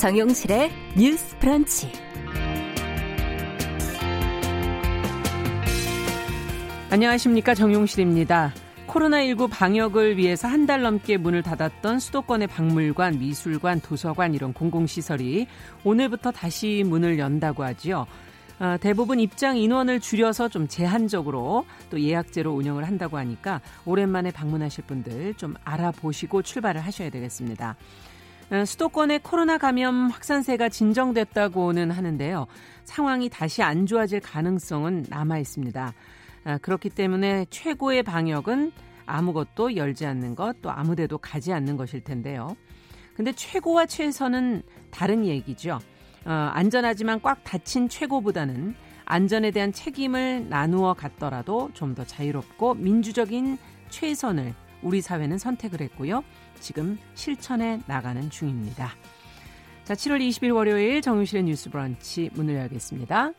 정용실의 뉴스 브런치. 안녕하십니까. 정용실입니다. 코로나19 방역을 위해서 한 달 넘게 문을 닫았던 수도권의 박물관, 미술관, 도서관 이런 공공시설이 오늘부터 다시 문을 연다고 하지요. 어, 대부분 입장 인원을 줄여서 좀 제한적으로 또 예약제로 운영을 한다고 하니까 오랜만에 방문하실 분들 좀 알아보시고 출발을 하셔야 되겠습니다. 어, 수도권의 코로나 감염 확산세가 진정됐다고는 하는데요. 상황이 다시 안 좋아질 가능성은 남아 있습니다. 아, 그렇기 때문에 최고의 방역은 아무것도 열지 않는 것, 또 아무데도 가지 않는 것일 텐데요. 근데 최고와 최선은 다른 얘기죠. 어, 안전하지만 꽉 닫힌 최고보다는 안전에 대한 책임을 나누어 갔더라도 좀 더 자유롭고 민주적인 최선을 우리 사회는 선택을 했고요. 지금 실천해 나가는 중입니다. 자, 7월 20일 월요일 정유실의 뉴스 브런치 문을 열겠습니다.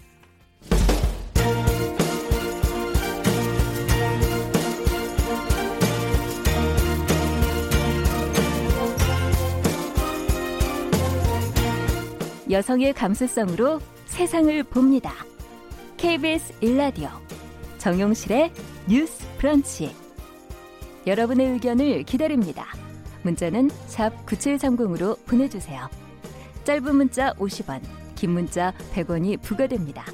여성의 감수성으로 세상을 봅니다. KBS 일라디오 정용실의 뉴스 브런치. 여러분의 의견을 기다립니다. 문자는 샵 9730으로 보내주세요. 짧은 문자 50원, 긴 문자 100원이 부과됩니다.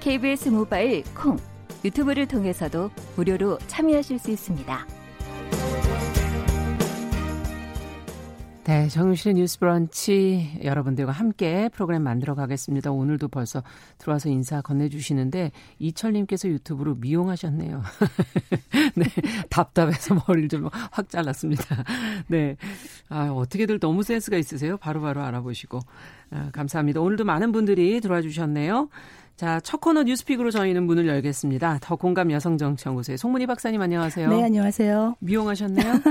KBS 모바일 콩, 유튜브를 통해서도 무료로 참여하실 수 있습니다. 네, 정유실의 뉴스 브런치 여러분들과 함께 프로그램 만들어 가겠습니다. 오늘도 벌써 들어와서 인사 건네주시는데 이철님께서 유튜브로 미용하셨네요. 네, 답답해서 머리를 좀 확 잘랐습니다. 네, 아, 어떻게들 너무 센스가 있으세요. 바로바로 바로 알아보시고 아, 감사합니다. 오늘도 많은 분들이 들어와 주셨네요. 자, 첫 코너 뉴스픽으로 저희는 문을 열겠습니다. 더 공감 여성정치연구소의 송문희 박사님 안녕하세요. 네, 안녕하세요. 미용하셨네요.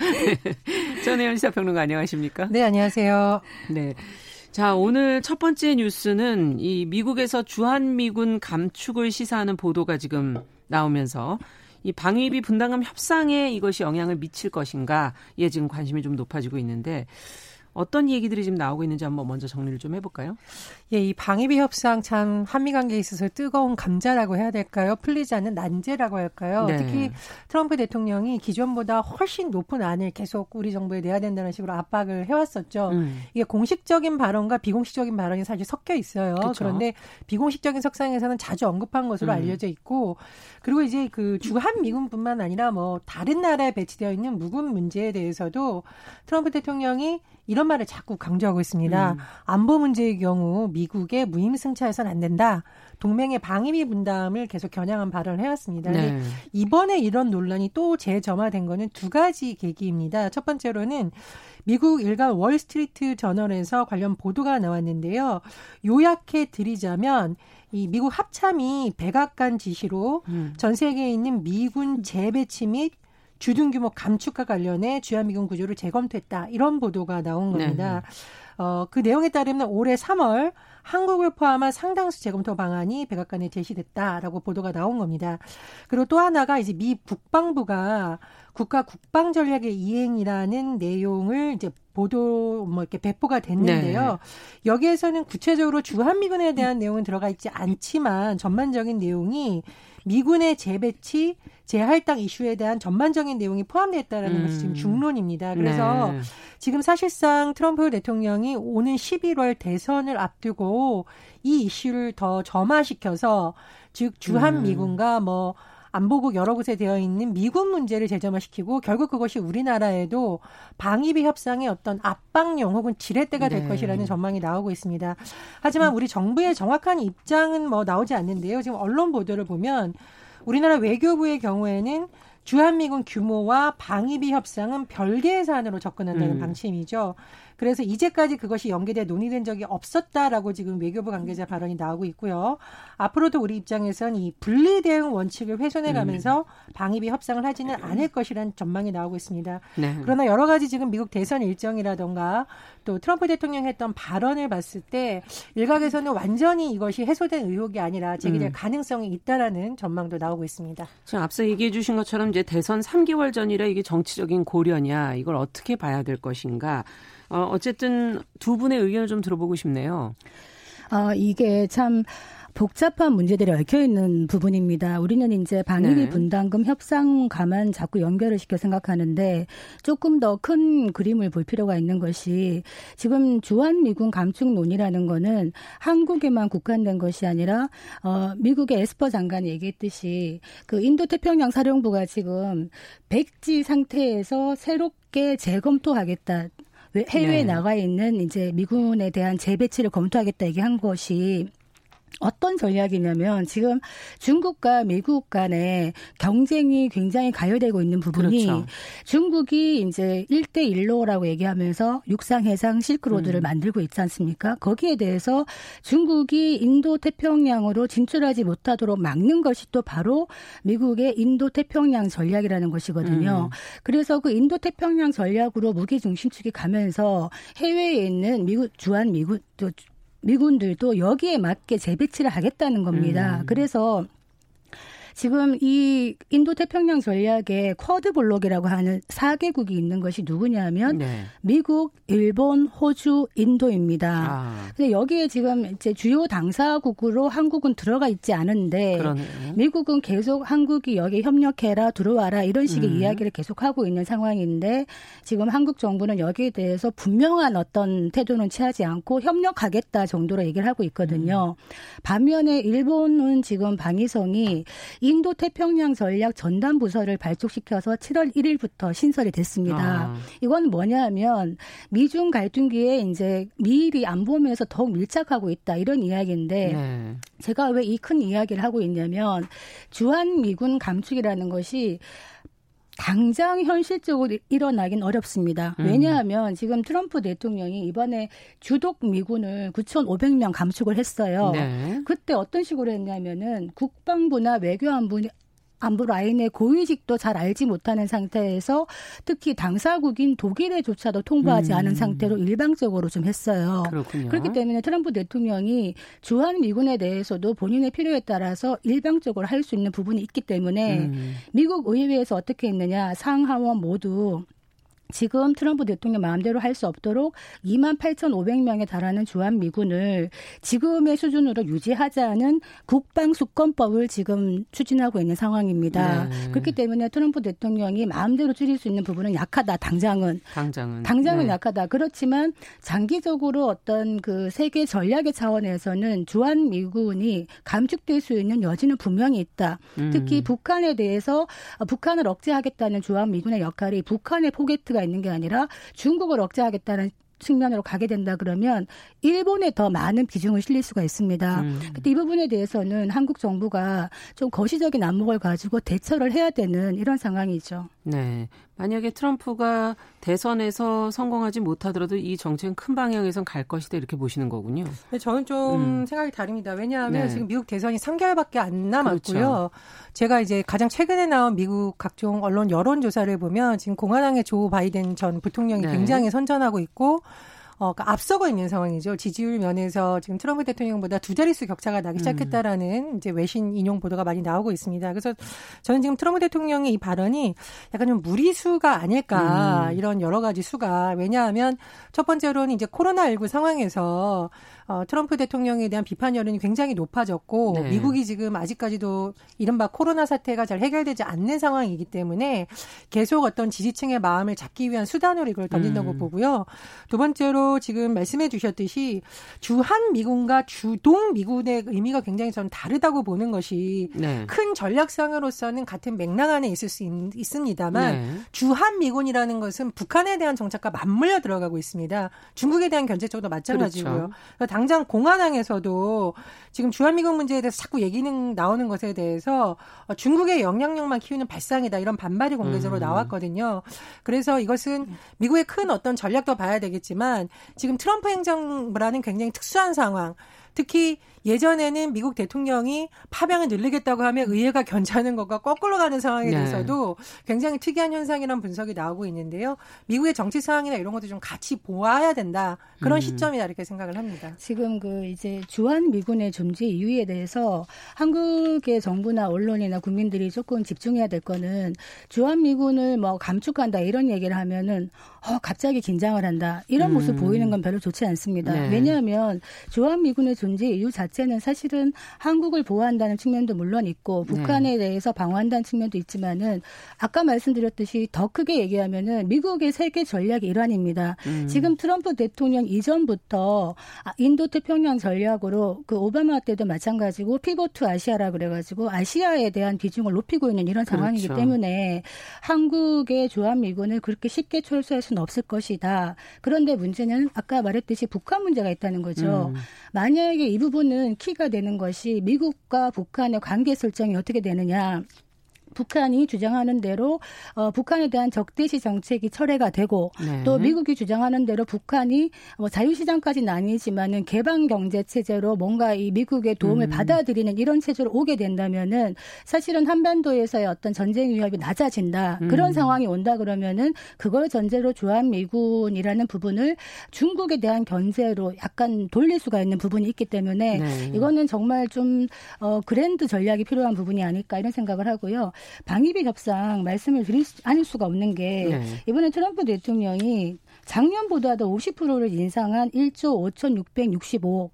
네. 전혜연 시사평론가 안녕하십니까? 네, 안녕하세요. 네. 자, 오늘 첫 번째 뉴스는 이 미국에서 주한미군 감축을 시사하는 보도가 지금 나오면서 이 방위비 분담금 협상에 이것이 영향을 미칠 것인가에 지금 관심이 좀 높아지고 있는데 어떤 얘기들이 지금 나오고 있는지 한번 먼저 정리를 좀 해볼까요? 예, 이 방위비 협상 참 한미 관계에 있어서 뜨거운 감자라고 해야 될까요? 풀리지 않는 난제라고 할까요? 네. 특히 트럼프 대통령이 기존보다 훨씬 높은 안을 계속 우리 정부에 내야 된다는 식으로 압박을 해왔었죠. 음. 이게 공식적인 발언과 비공식적인 발언이 사실 섞여 있어요. 그쵸? 그런데 비공식적인 석상에서는 자주 언급한 것으로 음. 알려져 있고 그리고 이제 그 주한 미군뿐만 아니라 뭐 다른 나라에 배치되어 있는 무군 문제에 대해서도 트럼프 대통령이 이런 말을 자꾸 강조하고 있습니다. 음. 안보 문제의 경우 미국의 무임승차해서는 안 된다. 동맹의 방위비 분담을 계속 겨냥한 발언을 해왔습니다. 네. 이번에 이런 논란이 또 재점화된 거는 두 가지 계기입니다. 첫 번째로는 미국 일간 월스트리트 저널에서 관련 보도가 나왔는데요. 요약해 드리자면 이 미국 합참이 백악관 지시로 음. 전 세계에 있는 미군 재배치 및 주둔 규모 감축과 관련해 주한미군 구조를 재검토했다. 이런 보도가 나온 겁니다. 네. 어, 그 내용에 따르면 올해 3월 한국을 포함한 상당수 재검토 방안이 백악관에 제시됐다라고 보도가 나온 겁니다. 그리고 또 하나가 이제 미 국방부가 국가 국방 전략의 이행이라는 내용을 이제 보도 뭐 이렇게 배포가 됐는데요. 네. 여기에서는 구체적으로 주한미군에 대한 내용은 들어가 있지 않지만 전반적인 내용이 미군의 재배치, 재할당 이슈에 대한 전반적인 내용이 포함되어 있다는 음. 것이 지금 중론입니다. 그래서 네. 지금 사실상 트럼프 대통령이 오는 11월 대선을 앞두고 이 이슈를 더 점화시켜서 즉 주한 음. 미군과 뭐 안보국 여러 곳에 되어 있는 미군 문제를 재점화시키고 결국 그것이 우리나라에도 방위비 협상의 어떤 압박용 혹은 지렛대가 될 네. 것이라는 전망이 나오고 있습니다. 하지만 우리 정부의 정확한 입장은 뭐 나오지 않는데요. 지금 언론 보도를 보면 우리나라 외교부의 경우에는 주한미군 규모와 방위비 협상은 별개의 사안으로 접근한다는 음. 방침이죠. 그래서 이제까지 그것이 연계돼 논의된 적이 없었다라고 지금 외교부 관계자 발언이 나오고 있고요. 앞으로도 우리 입장에선 이 분리 대응 원칙을 훼손해 가면서 음. 방위비 협상을 하지는 않을 것이라는 전망이 나오고 있습니다. 네. 그러나 여러 가지 지금 미국 대선 일정이라던가 또 트럼프 대통령이 했던 발언을 봤을 때 일각에서는 완전히 이것이 해소된 의혹이 아니라 제기될 음. 가능성이 있다라는 전망도 나오고 있습니다. 지금 앞서 얘기해 주신 것처럼 이제 대선 3개월 전이라 이게 정치적인 고려냐 이걸 어떻게 봐야 될 것인가 어, 어쨌든 두 분의 의견을 좀 들어보고 싶네요. 어, 이게 참 복잡한 문제들이 얽혀 있는 부분입니다. 우리는 이제 방위비 네. 분담금 협상과만 자꾸 연결을 시켜 생각하는데 조금 더 큰 그림을 볼 필요가 있는 것이 지금 주한 미군 감축 논의라는 거는 한국에만 국한된 것이 아니라 어 미국의 에스퍼 장관이 얘기했듯이 그 인도 태평양 사령부가 지금 백지 상태에서 새롭게 재검토하겠다. 해외에 네. 나가 있는 이제 미군에 대한 재배치를 검토하겠다 얘기한 것이 어떤 전략이냐면 지금 중국과 미국 간의 경쟁이 굉장히 가열되고 있는 부분이 그렇죠. 중국이 이제 1대 1로라고 얘기하면서 육상 해상 실크로드를 음. 만들고 있지 않습니까? 거기에 대해서 중국이 인도 태평양으로 진출하지 못하도록 막는 것이 또 바로 미국의 인도 태평양 전략이라는 것이거든요. 음. 그래서 그 인도 태평양 전략으로 무기 중심축이 가면서 해외에 있는 미국 주한 미국 또 미군들도 여기에 맞게 재배치를 하겠다는 겁니다. 음. 그래서 지금 이 인도 태평양 전략에 쿼드 블록이라고 하는 4개국이 있는 것이 누구냐면 네. 미국, 일본, 호주, 인도입니다. 아. 근데 여기에 지금 이제 주요 당사국으로 한국은 들어가 있지 않은데 그러네요. 미국은 계속 한국이 여기 협력해라 들어와라 이런 식의 음. 이야기를 계속하고 있는 상황인데 지금 한국 정부는 여기에 대해서 분명한 어떤 태도는 취하지 않고 협력하겠다 정도로 얘기를 하고 있거든요. 음. 반면에 일본은 지금 방위성이 인도 태평양 전략 전담 부서를 발족시켜서 7월 1일부터 신설이 됐습니다. 아. 이건 뭐냐면 미중 갈등기에 이제 미일이 안보면서 더욱 밀착하고 있다 이런 이야기인데 네. 제가 왜 이 큰 이야기를 하고 있냐면 주한 미군 감축이라는 것이 당장 현실적으로 일어나긴 어렵습니다. 음. 왜냐하면 지금 트럼프 대통령이 이번에 주독 미군을 9,500명 감축을 했어요. 네. 그때 어떤 식으로 했냐면은 국방부나 외교안부 안보 라인의 고위직도 잘 알지 못하는 상태에서 특히 당사국인 독일에조차도 통보하지 음. 않은 상태로 일방적으로 좀 했어요. 그렇군요. 그렇기 때문에 트럼프 대통령이 주한 미군에 대해서도 본인의 필요에 따라서 일방적으로 할 수 있는 부분이 있기 때문에 음. 미국 의회에서 어떻게 했느냐 상하원 모두 지금 트럼프 대통령 마음대로 할 수 없도록 2만 8,500명에 달하는 주한 미군을 지금의 수준으로 유지하자는 국방 수권법을 지금 추진하고 있는 상황입니다. 네. 그렇기 때문에 트럼프 대통령이 마음대로 줄일 수 있는 부분은 약하다. 당장은 당장은 당장은 네. 약하다. 그렇지만 장기적으로 어떤 그 세계 전략의 차원에서는 주한 미군이 감축될 수 있는 여지는 분명히 있다. 음. 특히 북한에 대해서 북한을 억제하겠다는 주한 미군의 역할이 북한의 포개트가 있는 게 아니라 중국을 억제하겠다는 측면으로 가게 된다 그러면 일본에 더 많은 비중을 실릴 수가 있습니다. 음. 근데 이 부분에 대해서는 한국 정부가 좀 거시적인 안목을 가지고 대처를 해야 되는 이런 상황이죠. 네. 만약에 트럼프가 대선에서 성공하지 못하더라도 이 정책은 큰 방향에선 갈 것이다 이렇게 보시는 거군요. 네, 저는 좀 음. 생각이 다릅니다. 왜냐하면 네. 지금 미국 대선이 3개월밖에 안 남았고요. 그렇죠. 제가 이제 가장 최근에 나온 미국 각종 언론 여론 조사를 보면 지금 공화당의 조 바이든 전 부통령이 네. 굉장히 선전하고 있고 어, 그러니까 앞서고 있는 상황이죠. 지지율 면에서 지금 트럼프 대통령보다 두 자릿수 격차가 나기 음. 시작했다라는 음. 이제 외신 인용 보도가 많이 나오고 있습니다. 그래서 저는 지금 트럼프 대통령의 이 발언이 약간 좀 무리수가 아닐까 음. 이런 여러 가지 수가 왜냐하면 첫 번째로는 이제 코로나19 상황에서 어, 트럼프 대통령에 대한 비판 여론이 굉장히 높아졌고 네. 미국이 지금 아직까지도 이른바 코로나 사태가 잘 해결되지 않는 상황이기 때문에 계속 어떤 지지층의 마음을 잡기 위한 수단으로 이걸 던진다고 음. 보고요. 두 번째로 지금 말씀해 주셨듯이 주한 미군과 주동 미군의 의미가 굉장히 저는 다르다고 보는 것이 네. 큰 전략상으로서는 같은 맥락 안에 있을 수 있, 습니다만 네. 주한 미군이라는 것은 북한에 대한 정책과 맞물려 들어가고 있습니다. 중국에 대한 견제적도 마찬가지고요. 그렇죠. 당장 공화당에서도 지금 주한미군 문제에 대해서 자꾸 얘기는 나오는 것에 대해서 어, 중국의 영향력만 키우는 발상이다 이런 반발이 공개적으로 음. 나왔거든요. 그래서 이것은 미국의 큰 어떤 전략도 봐야 되겠지만 지금 트럼프 행정부라는 굉장히 특수한 상황 특히 예전에는 미국 대통령이 파병을 늘리겠다고 하면 의회가 견제하는 것과 거꾸로 가는 상황에 네. 대해서도 굉장히 특이한 현상이란 분석이 나오고 있는데요. 미국의 정치 상황이나 이런 것도 좀 같이 보아야 된다. 그런 음. 시점이다 이렇게 생각을 합니다. 지금 그 이제 주한 미군의 존재 이유에 대해서 한국의 정부나 언론이나 국민들이 조금 집중해야 될 거는 주한 미군을 뭐 감축한다 이런 얘기를 하면은 어 갑자기 긴장을 한다 이런 모습 음. 보이는 건 별로 좋지 않습니다. 네. 왜냐하면 주한 미군의 존재 이유 자체 자체는 사실은 한국을 보호한다는 측면도 물론 있고 네. 북한에 네. 대해서 방어한다는 측면도 있지만은 아까 말씀드렸듯이 더 크게 얘기하면은 미국의 세계 전략의 일환입니다. 음. 지금 트럼프 대통령 이전부터 아, 인도 태평양 전략으로 그 오바마 때도 마찬가지고 피보트 아시아라 그래가지고 아시아에 대한 비중을 높이고 있는 이런 상황이기 그렇죠. 때문에 한국의 조합미군을 그렇게 쉽게 철수할 수는 없을 것이다. 그런데 문제는 아까 말했듯이 북한 문제가 있다는 거죠. 음. 만약 에 이 부분은 키가 되는 것이 미국과 북한의 관계 설정이 어떻게 되느냐. 북한이 주장하는 대로 어, 북한에 대한 적대시 정책이 철회가 되고 네. 또 미국이 주장하는 대로 북한이 뭐 자유시장까지는 아니지만은 개방 경제 체제로 뭔가 이 미국의 도움을 음. 받아들이는 이런 체제로 오게 된다면은 사실은 한반도에서의 어떤 전쟁 위협이 낮아진다 음. 그런 상황이 온다 그러면은 그걸 전제로 주한 미군이라는 부분을 중국에 대한 견제로 약간 돌릴 수가 있는 부분이 있기 때문에 네. 이거는 정말 좀 어, 그랜드 전략이 필요한 부분이 아닐까 이런 생각을 하고요. 방위비 협상 말씀을 드릴 수, 않을 수가 없는 게 네. 이번에 트럼프 대통령이 작년보다도 50%를 인상한 1조 5,665억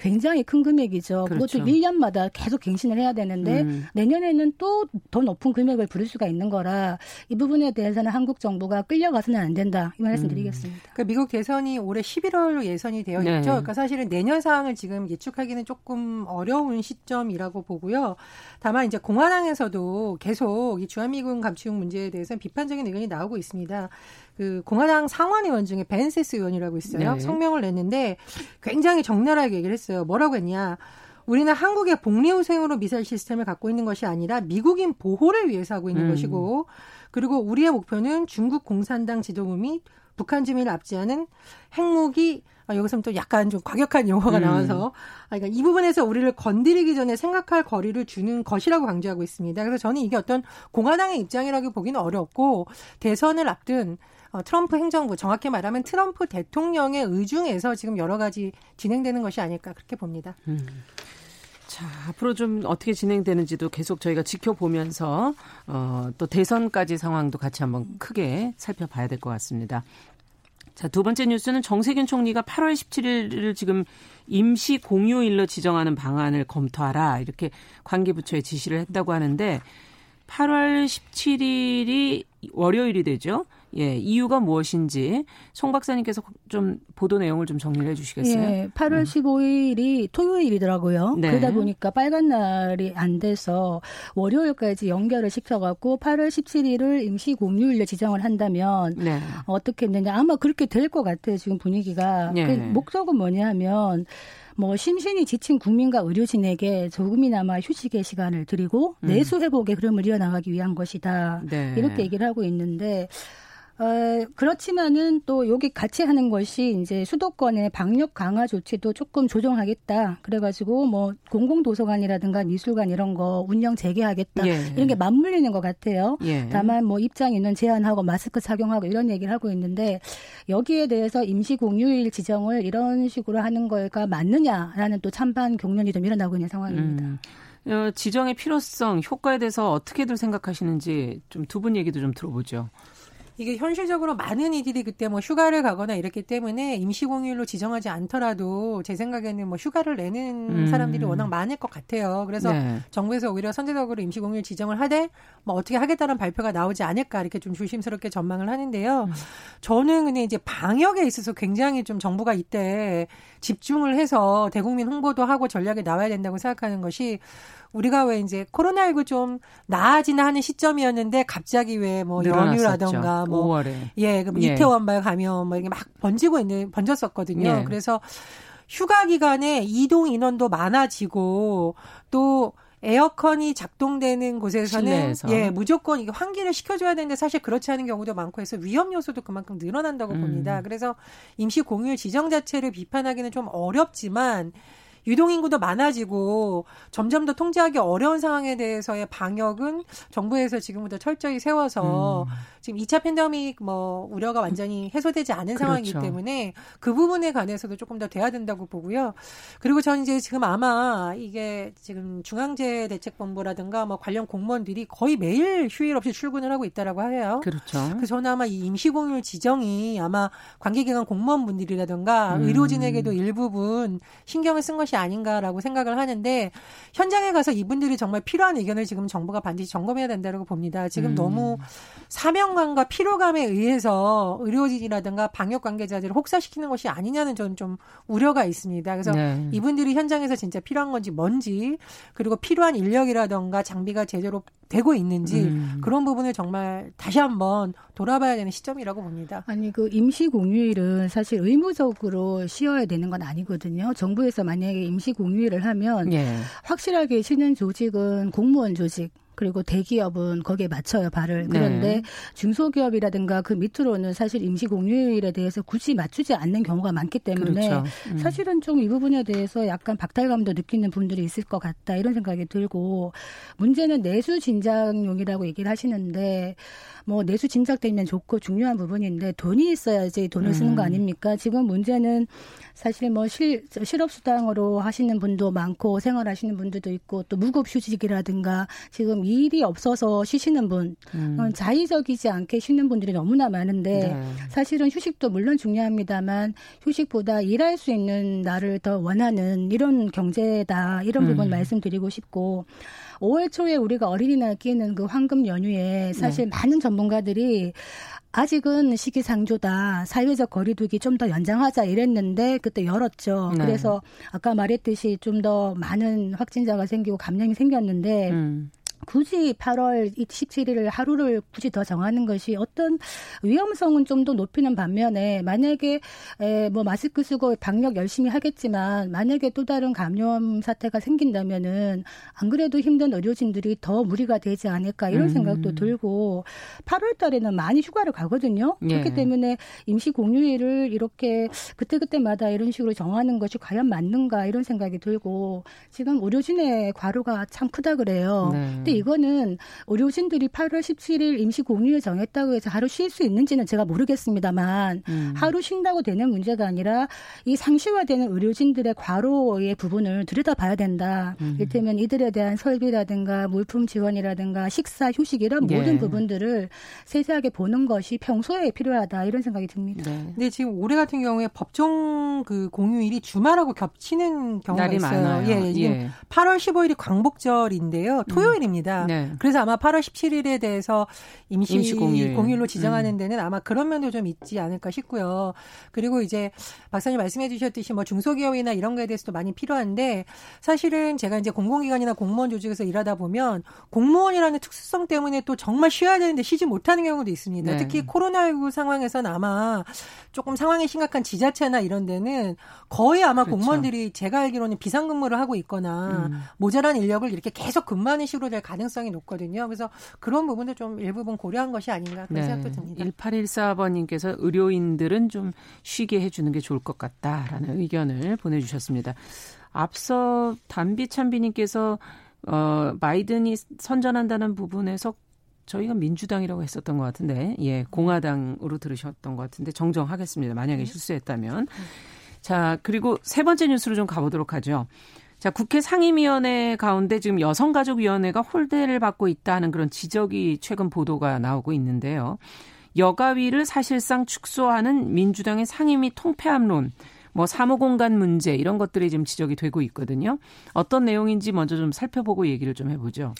굉장히 큰 금액이죠. 그렇죠. 그것도 1년마다 계속 갱신을 해야 되는데 음. 내년에는 또 더 높은 금액을 부를 수가 있는 거라 이 부분에 대해서는 한국 정부가 끌려가서는 안 된다. 이 말씀 음. 드리겠습니다. 그러니까 미국 대선이 올해 11월로 예선이 되어 네. 있죠. 그러니까 사실은 내년 상황을 지금 예측하기는 조금 어려운 시점이라고 보고요. 다만 이제 공화당에서도 계속 이 주한미군 감축 문제에 대해서는 비판적인 의견이 나오고 있습니다. 그 공화당 상원의원 중에 벤세스 의원이라고 있어요. 네. 성명을 냈는데 굉장히 적나라하게 얘기를 했어요. 뭐라고 했냐? 우리는 한국의 복리후생으로 미사일 시스템을 갖고 있는 것이 아니라 미국인 보호를 위해서 하고 있는 음. 것이고 그리고 우리의 목표는 중국 공산당 지도부 및 북한 주민을 압제하는 핵무기 아, 여기서는 또 약간 좀 과격한 용어가 음. 나와서 아, 그러니까 이 부분에서 우리를 건드리기 전에 생각할 거리를 주는 것이라고 강조하고 있습니다. 그래서 저는 이게 어떤 공화당의 입장이라고 보기는 어렵고 대선을 앞둔 어, 트럼프 행정부 정확히 말하면 트럼프 대통령의 의중에서 지금 여러 가지 진행되는 것이 아닐까 그렇게 봅니다. 음. 자, 앞으로 좀 어떻게 진행되는지도 계속 저희가 지켜보면서 어, 또 대선까지 상황도 같이 한번 크게 살펴봐야 될 것 같습니다. 자, 두 번째 뉴스는 정세균 총리가 8월 17일을 지금 임시 공휴일로 지정하는 방안을 검토하라 이렇게 관계부처에 지시를 했다고 하는데 8월 17일이 월요일이 되죠. 예, 이유가 무엇인지 송 박사님께서 좀 보도 내용을 좀 정리를 해 주시겠어요? 예, 8월 음. 15일이 토요일이더라고요. 네. 그러다 보니까 빨간 날이 안 돼서 월요일까지 연결을 시켜갖고 8월 17일을 임시 공휴일로 지정을 한다면 네. 어떻게 했느냐 아마 그렇게 될 것 같아요. 지금 분위기가 네. 그 목적은 뭐냐하면 뭐 심신이 지친 국민과 의료진에게 조금이나마 휴식의 시간을 드리고 음. 내수 회복의 흐름을 이어나가기 위한 것이다. 네. 이렇게 얘기를 하고 있는데 어, 그렇지만은 또 여기 같이 하는 것이 이제 수도권의 방역 강화 조치도 조금 조정하겠다. 그래가지고 뭐 공공도서관이라든가 미술관 이런 거 운영 재개하겠다. 예. 이런 게 맞물리는 것 같아요. 예. 다만 뭐 입장 있는 제한하고 마스크 착용하고 이런 얘기를 하고 있는데 여기에 대해서 임시 공휴일 지정을 이런 식으로 하는 거가 맞느냐라는 또 찬반 경론이 좀 일어나고 있는 상황입니다. 음. 어, 지정의 필요성, 효과에 대해서 어떻게들 생각하시는지 좀 두 분 얘기도 좀 들어보죠. 이게 현실적으로 많은 이들이 그때 뭐 휴가를 가거나 이랬기 때문에 임시공휴일로 지정하지 않더라도 제 생각에는 뭐 휴가를 내는 음. 사람들이 워낙 많을 것 같아요. 그래서 네. 정부에서 오히려 선제적으로 임시공휴일 지정을 하되 뭐 어떻게 하겠다는 발표가 나오지 않을까 이렇게 좀 조심스럽게 전망을 하는데요. 음. 저는 근데 이제 방역에 있어서 굉장히 좀 정부가 이때 집중을 해서 대국민 홍보도 하고 전략에 나와야 된다고 생각하는 것이 우리가 왜 이제 코로나19 좀 나아지나 하는 시점이었는데 갑자기 왜 뭐 연휴라던가 뭐 5월에. 예, 그럼 예. 이태원발 감염 뭐 이게 막 번지고 있는 번졌었거든요. 예. 그래서 휴가 기간에 이동 인원도 많아지고 또 에어컨이 작동되는 곳에서는 실내에서. 예 무조건 이게 환기를 시켜줘야 되는데 사실 그렇지 않은 경우도 많고 해서 위험 요소도 그만큼 늘어난다고 음. 봅니다. 그래서 임시 공휴일 지정 자체를 비판하기는 좀 어렵지만 유동인구도 많아지고 점점 더 통제하기 어려운 상황에 대해서의 방역은 정부에서 지금부터 철저히 세워서 음. 지금 2차 팬데믹 뭐 우려가 완전히 해소되지 않은 그렇죠. 상황이기 때문에 그 부분에 관해서도 조금 더 돼야 된다고 보고요. 그리고 저는 이제 지금 아마 이게 지금 중앙재해대책본부라든가 뭐 관련 공무원들이 거의 매일 휴일 없이 출근을 하고 있다라고 해요. 그렇죠. 그래서 저는 아마 이 임시공휴일 지정이 아마 관계기관 공무원분들이라든가 음. 의료진에게도 일부분 신경을 쓴 것이 아닌가라고 생각을 하는데 현장에 가서 이분들이 정말 필요한 의견을 지금 정부가 반드시 점검해야 된다고 봅니다. 지금 음. 너무 사명감과 피로감에 의해서 의료진이라든가 방역 관계자들을 혹사시키는 것이 아니냐는 저는 좀 우려가 있습니다. 그래서 네. 이분들이 현장에서 진짜 필요한 건지 뭔지 그리고 필요한 인력이라든가 장비가 제대로 되고 있는지 음. 그런 부분을 정말 다시 한번 돌아봐야 되는 시점이라고 봅니다. 아니 그 임시 공휴일은 사실 의무적으로 쉬어야 되는 건 아니거든요. 정부에서 만약에 임시 공휴일을 하면 예. 확실하게 쉬는 조직은 공무원 조직 그리고 대기업은 거기에 맞춰요 발을. 그런데 네. 중소기업이라든가 그 밑으로는 사실 임시 공휴일에 대해서 굳이 맞추지 않는 경우가 많기 때문에 그렇죠. 음. 사실은 좀 이 부분에 대해서 약간 박탈감도 느끼는 분들이 있을 것 같다 이런 생각이 들고 문제는 내수 진작용이라고 얘기를 하시는데 뭐 내수 진작되면 좋고 중요한 부분인데 돈이 있어야지 돈을 쓰는 거 음. 아닙니까? 지금 문제는 사실 뭐 실, 실업수당으로 하시는 분도 많고 생활하시는 분들도 있고 또 무급휴직이라든가 지금 일이 없어서 쉬시는 분, 음. 어, 자의적이지 않게 쉬는 분들이 너무나 많은데 네. 사실은 휴식도 물론 중요합니다만 휴식보다 일할 수 있는 날을 더 원하는 이런 경제다 이런 부분 음. 말씀드리고 싶고 5월 초에 우리가 어린이날 끼는 그 황금 연휴에 사실 네. 많은 전문가들이 아직은 시기상조다. 사회적 거리두기 좀 더 연장하자 이랬는데 그때 열었죠. 네. 그래서 아까 말했듯이 좀 더 많은 확진자가 생기고 감염이 생겼는데 음. 굳이 8월 17일 하루를 굳이 더 정하는 것이 어떤 위험성은 좀 더 높이는 반면에 만약에 에, 뭐 마스크 쓰고 방역 열심히 하겠지만 만약에 또 다른 감염 사태가 생긴다면은 안 그래도 힘든 의료진들이 더 무리가 되지 않을까 이런 음. 생각도 들고 8월 달에는 많이 휴가를 가거든요. 예. 그렇기 때문에 임시 공휴일을 이렇게 그때그때마다 이런 식으로 정하는 것이 과연 맞는가 이런 생각이 들고 지금 의료진의 과로가 참 크다 그래요. 네. 근데 이거는 의료진들이 8월 17일 임시 공휴일 정했다고 해서 하루 쉴 수 있는지는 제가 모르겠습니다만 음. 하루 쉰다고 되는 문제가 아니라 이 상시화되는 의료진들의 과로의 부분을 들여다봐야 된다. 음. 이를테면 이들에 대한 설비라든가 물품 지원이라든가 식사, 휴식 이런 예. 모든 부분들을 세세하게 보는 것이 평소에 필요하다 이런 생각이 듭니다. 네. 근데 지금 올해 같은 경우에 법정 그 공휴일이 주말하고 겹치는 경우가 있어요. 많아요. 예, 지금 예. 8월 15일이 광복절인데요. 토요일입니다. 있습니다. 네. 그래서 아마 8월 17일에 대해서 임시, 임시 공휴일. 공휴일로 지정하는 음. 데는 음. 아마 그런 면도 좀 있지 않을까 싶고요. 그리고 이제 박사님 말씀해 주셨듯이 뭐 중소기업이나 이런 거에 대해서도 많이 필요한데 사실은 제가 이제 공공기관이나 공무원 조직에서 일하다 보면 공무원이라는 특수성 때문에 또 정말 쉬어야 되는데 쉬지 못하는 경우도 있습니다. 네. 특히 코로나19 상황에서는 아마 조금 상황이 심각한 지자체나 이런 데는 거의 아마 그렇죠. 공무원들이 제가 알기로는 비상근무를 하고 있거나 음. 모자란 인력을 이렇게 계속 근무하는 식으로 될 가능성이 높거든요. 그래서 그런 부분도 좀 일부분 고려한 것이 아닌가 그런 네. 생각도 듭니다. 1814번님께서 의료인들은 좀 쉬게 해주는 게 좋을 것 같다라는 의견을 보내주셨습니다. 앞서 담비찬비님께서 어, 바이든이 선전한다는 부분에서 저희가 민주당이라고 했었던 것 같은데, 예, 공화당으로 들으셨던 것 같은데, 정정하겠습니다. 만약에 네. 실수했다면. 자, 그리고 세 번째 뉴스로 좀 가보도록 하죠. 자, 국회 상임위원회 가운데 지금 여성가족위원회가 홀대를 받고 있다는 그런 지적이 최근 보도가 나오고 있는데요. 여가위를 사실상 축소하는 민주당의 상임위 통폐합론, 뭐 사무공간 문제 이런 것들이 지금 지적이 되고 있거든요. 어떤 내용인지 먼저 좀 살펴보고 얘기를 좀 해보죠.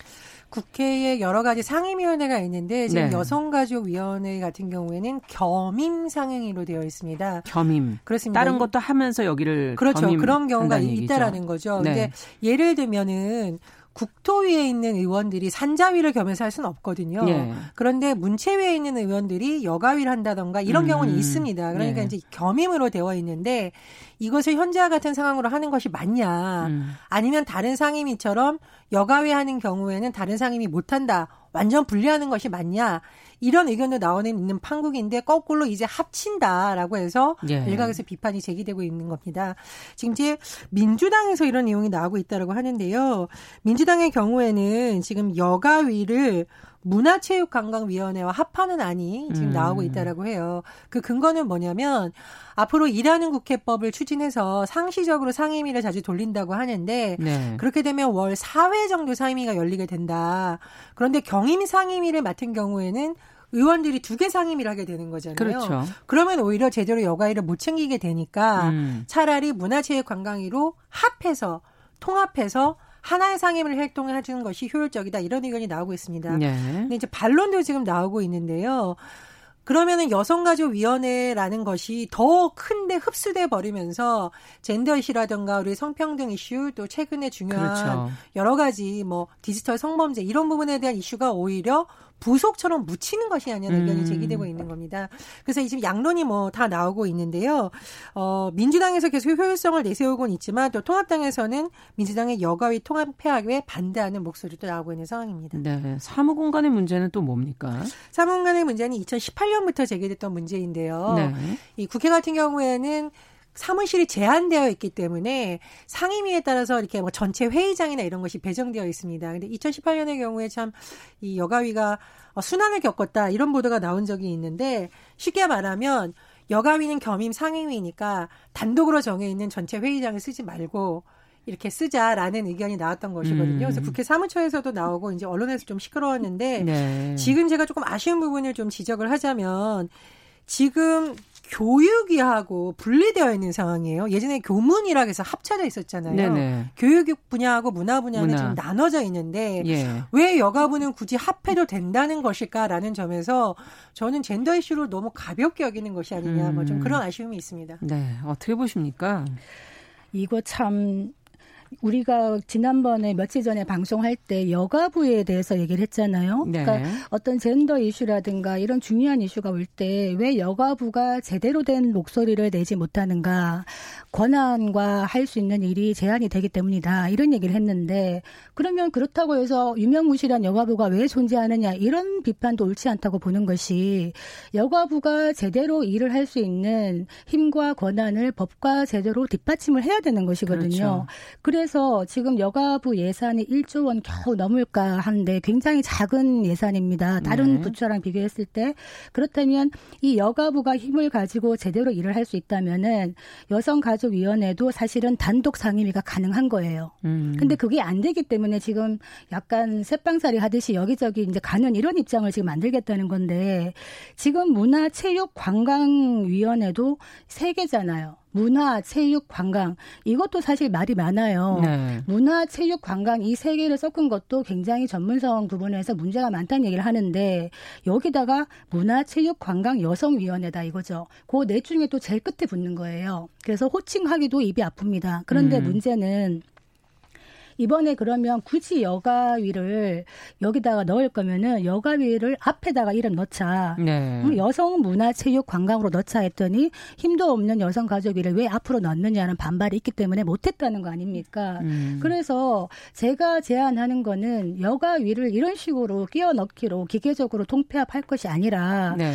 국회에 여러 가지 상임위원회가 있는데 지금 네. 여성가족위원회 같은 경우에는 겸임 상임위로 되어 있습니다. 겸임. 그렇습니다. 다른 것도 하면서 여기를 그렇죠. 그런 경우가 있다라는 거죠. 네. 근데 예를 들면은 국토위에 있는 의원들이 산자위를 겸해서 할 수는 없거든요. 예. 그런데 문체위에 있는 의원들이 여가위를 한다던가 이런 음. 경우는 있습니다. 그러니까 예. 이제 겸임으로 되어 있는데 이것을 현재와 같은 상황으로 하는 것이 맞냐 음. 아니면 다른 상임위처럼 여가위 하는 경우에는 다른 상임위 못한다 완전 분리하는 것이 맞냐 이런 의견도 나오는 있는 판국인데 거꾸로 이제 합친다라고 해서 예. 일각에서 비판이 제기되고 있는 겁니다. 지금 이제 민주당에서 이런 내용이 나오고 있다라고 하는데요. 민주당의 경우에는 지금 여가위를 문화체육관광위원회와 합하는 안이 지금 음. 나오고 있다라고 해요. 그 근거는 뭐냐면 앞으로 일하는 국회법을 추진해서 상시적으로 상임위를 자주 돌린다고 하는데 네. 그렇게 되면 월 4회 정도 상임위가 열리게 된다. 그런데 경임 상임위를 맡은 경우에는 의원들이 두 개 상임위를 하게 되는 거잖아요. 그렇죠. 그러면 오히려 제대로 여가위를 못 챙기게 되니까 음. 차라리 문화체육관광위로 합해서 통합해서 하나의 상임을 활동을 해주는 것이 효율적이다 이런 의견이 나오고 있습니다. 네. 근데 이제 반론도 지금 나오고 있는데요. 그러면은 여성가족위원회라는 것이 더 큰데 흡수돼 버리면서 젠더 이슈라든가 우리 성평등 이슈 또 최근에 중요한 그렇죠. 여러 가지 뭐 디지털 성범죄 이런 부분에 대한 이슈가 오히려 부속처럼 묻히는 것이 아니냐 의견이 음. 제기되고 있는 겁니다. 그래서 지금 양론이 뭐 다 나오고 있는데요. 어, 민주당에서 계속 효율성을 내세우고는 있지만 또 통합당에서는 민주당의 여가위 통합 폐하에 반대하는 목소리도 나오고 있는 상황입니다. 네. 사무공간의 문제는 또 뭡니까? 사무공간의 문제는 2018년부터 제기됐던 문제인데요. 네. 이 국회 같은 경우에는 사무실이 제한되어 있기 때문에 상임위에 따라서 이렇게 뭐 전체 회의장이나 이런 것이 배정되어 있습니다. 근데 2018년의 경우에 참 이 여가위가 어, 순환을 겪었다 이런 보도가 나온 적이 있는데 쉽게 말하면 여가위는 겸임 상임위니까 단독으로 정해 있는 전체 회의장을 쓰지 말고 이렇게 쓰자라는 의견이 나왔던 것이거든요. 음. 그래서 국회 사무처에서도 나오고 이제 언론에서 좀 시끄러웠는데 네. 지금 제가 조금 아쉬운 부분을 좀 지적을 하자면 지금 교육이하고 분리되어 있는 상황이에요. 예전에 교문이라 해서 합쳐져 있었잖아요. 네네. 교육 분야하고 문화 분야는 문화. 지금 나눠져 있는데 예. 왜 여가부는 굳이 합해도 된다는 것일까라는 점에서 저는 젠더 이슈를 너무 가볍게 여기는 것이 아니냐 뭐좀 그런 아쉬움이 있습니다. 네, 어떻게 보십니까? 이거 참 우리가 지난번에 며칠 전에 방송할 때 여가부에 대해서 얘기를 했잖아요. 네. 그러니까 어떤 젠더 이슈라든가 이런 중요한 이슈가 올 때 왜 여가부가 제대로 된 목소리를 내지 못하는가 권한과 할 수 있는 일이 제한이 되기 때문이다. 이런 얘기를 했는데 그러면 그렇다고 해서 유명무실한 여가부가 왜 존재하느냐 이런 비판도 옳지 않다고 보는 것이 여가부가 제대로 일을 할 수 있는 힘과 권한을 법과 제대로 뒷받침을 해야 되는 것이거든요. 그렇죠. 그래 서 지금 여가부 예산이 1조 원 겨우 넘을까 하는데 굉장히 작은 예산입니다. 다른 네. 부처랑 비교했을 때 그렇다면 이 여가부가 힘을 가지고 제대로 일을 할 수 있다면은 여성가족위원회도 사실은 단독 상임위가 가능한 거예요. 음. 근데 그게 안 되기 때문에 지금 약간 새빵살이 하듯이 여기저기 이제 가는 이런 입장을 지금 만들겠다는 건데 지금 문화체육관광위원회도 세 개잖아요. 문화, 체육, 관광 이것도 사실 말이 많아요. 네. 문화, 체육, 관광 이 세 개를 섞은 것도 굉장히 전문성 부분에서 문제가 많다는 얘기를 하는데 여기다가 문화, 체육, 관광 여성위원회다 이거죠. 그넷 중에 또 제일 끝에 붙는 거예요. 그래서 호칭하기도 입이 아픕니다. 그런데 음. 문제는 이번에 그러면 굳이 여가위를 여기다가 넣을 거면은 여가위를 앞에다가 이름 넣자. 네. 여성 문화 체육 관광으로 넣자 했더니 힘도 없는 여성 가족위를 왜 앞으로 넣느냐는 반발이 있기 때문에 못했다는 거 아닙니까? 음. 그래서 제가 제안하는 거는 여가위를 이런 식으로 끼워 넣기로 기계적으로 통폐합할 것이 아니라 네.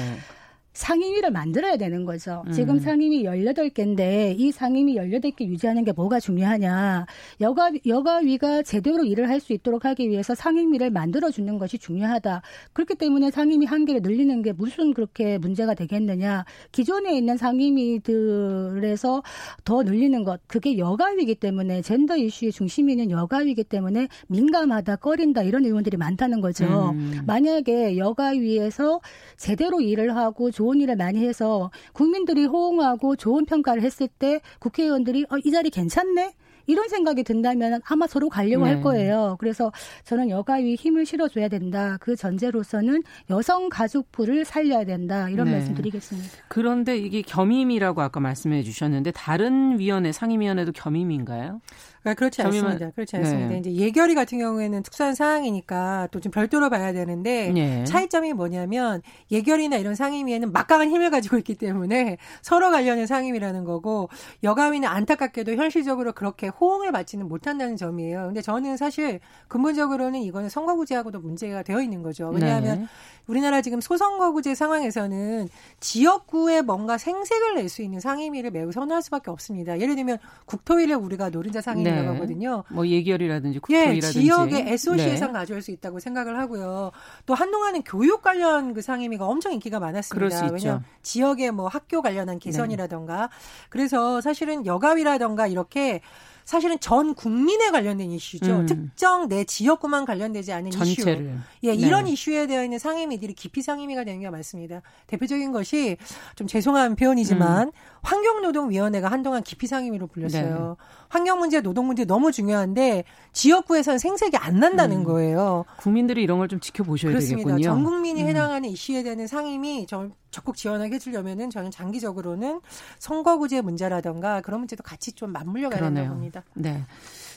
상임위를 만들어야 되는 거죠. 음. 지금 상임위 18개인데 이 상임위 18개 유지하는 게 뭐가 중요하냐. 여가, 여가위가 제대로 일을 할 수 있도록 하기 위해서 상임위를 만들어주는 것이 중요하다. 그렇기 때문에 상임위 한 개를 늘리는 게 무슨 그렇게 문제가 되겠느냐. 기존에 있는 상임위들에서 더 늘리는 것. 그게 여가위이기 때문에 젠더 이슈의 중심이 있는 여가위이기 때문에 민감하다, 꺼린다 이런 의원들이 많다는 거죠. 음. 만약에 여가위에서 제대로 일을 하고 좋은 일을 많이 해서 국민들이 호응하고 좋은 평가를 했을 때 국회의원들이 어, 이 자리 괜찮네? 이런 생각이 든다면 아마 서로 가려고 네. 할 거예요. 그래서 저는 여가위 힘을 실어줘야 된다. 그 전제로서는 여성 가족부를 살려야 된다. 이런 네. 말씀드리겠습니다. 그런데 이게 겸임이라고 아까 말씀해 주셨는데 다른 위원회 상임위원회도 겸임인가요? 아, 그렇지 않습니다. 그렇지 않습니다. 네. 이제 예결위 같은 경우에는 특수한 상황이니까 또 좀 별도로 봐야 되는데 네. 차이점이 뭐냐면 예결위나 이런 상임위에는 막강한 힘을 가지고 있기 때문에 서로 관련된 상임이라는 거고 여가위는 안타깝게도 현실적으로 그렇게 호응을 받지는 못한다는 점이에요. 근데 저는 사실 근본적으로는 이거는 선거구제하고도 문제가 되어 있는 거죠. 왜냐하면 네. 우리나라 지금 소선거구제 상황에서는 지역구에 뭔가 생색을 낼 수 있는 상임위를 매우 선호할 수밖에 없습니다. 예를 들면 국토위를 우리가 노른자 상임위 라고 네. 뭐 예결이라든지 국토위라든지. 예, 지역의 SOC 네. 가져올 수 있다고 생각을 하고요. 또 한동안은 교육 관련 그 상임위가 엄청 인기가 많았습니다. 왜냐하면 지역의 뭐 학교 관련한 개선이라던가 네. 그래서 사실은 여가위라던가 이렇게 사실은 전 국민에 관련된 이슈죠. 음. 특정 내 지역구만 관련되지 않은 전체를. 이슈. 예, 네. 이런 이슈에 되어 있는 상임위들이 깊이 상임위가 되는 게 많습니다. 대표적인 것이 좀 죄송한 표현이지만 음. 환경노동위원회가 한동안 깊이 상임위로 불렸어요. 네. 환경 문제, 노동 문제 너무 중요한데 지역구에서는 생색이 안 난다는 음. 거예요. 국민들이 이런 걸 좀 지켜보셔야 그렇습니다. 되겠군요. 전 국민이 음. 해당하는 이슈에 대한 상임이 저, 적극 지원하게 해주려면은 저는 장기적으로는 선거구제 문제라던가 그런 문제도 같이 좀 맞물려 가야 된다고 봅니다. 네.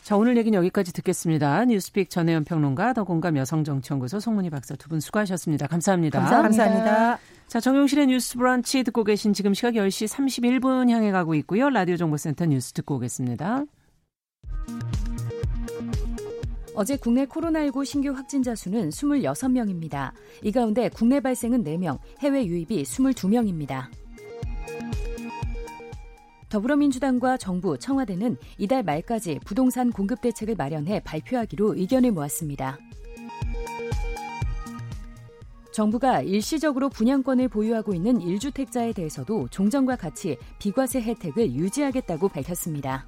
자, 오늘 얘기는 여기까지 듣겠습니다. 뉴스픽 전혜연 평론가, 더공감 여성정치연구소 송문희 박사 두 분 수고하셨습니다. 감사합니다. 감사합니다. 감사합니다. 자, 정용실의 뉴스 브런치 듣고 계신 지금 시각 10시 31분 향해 가고 있고요. 라디오 정보센터 뉴스 듣고 오겠습니다. 어제 국내 코로나19 신규 확진자 수는 26명입니다. 이 가운데 국내 발생은 4명, 해외 유입이 22명입니다. 더불어민주당과 정부, 청와대는 이달 말까지 부동산 공급 대책을 마련해 발표하기로 의견을 모았습니다. 정부가 일시적으로 분양권을 보유하고 있는 1주택자에 대해서도 종전과 같이 비과세 혜택을 유지하겠다고 밝혔습니다.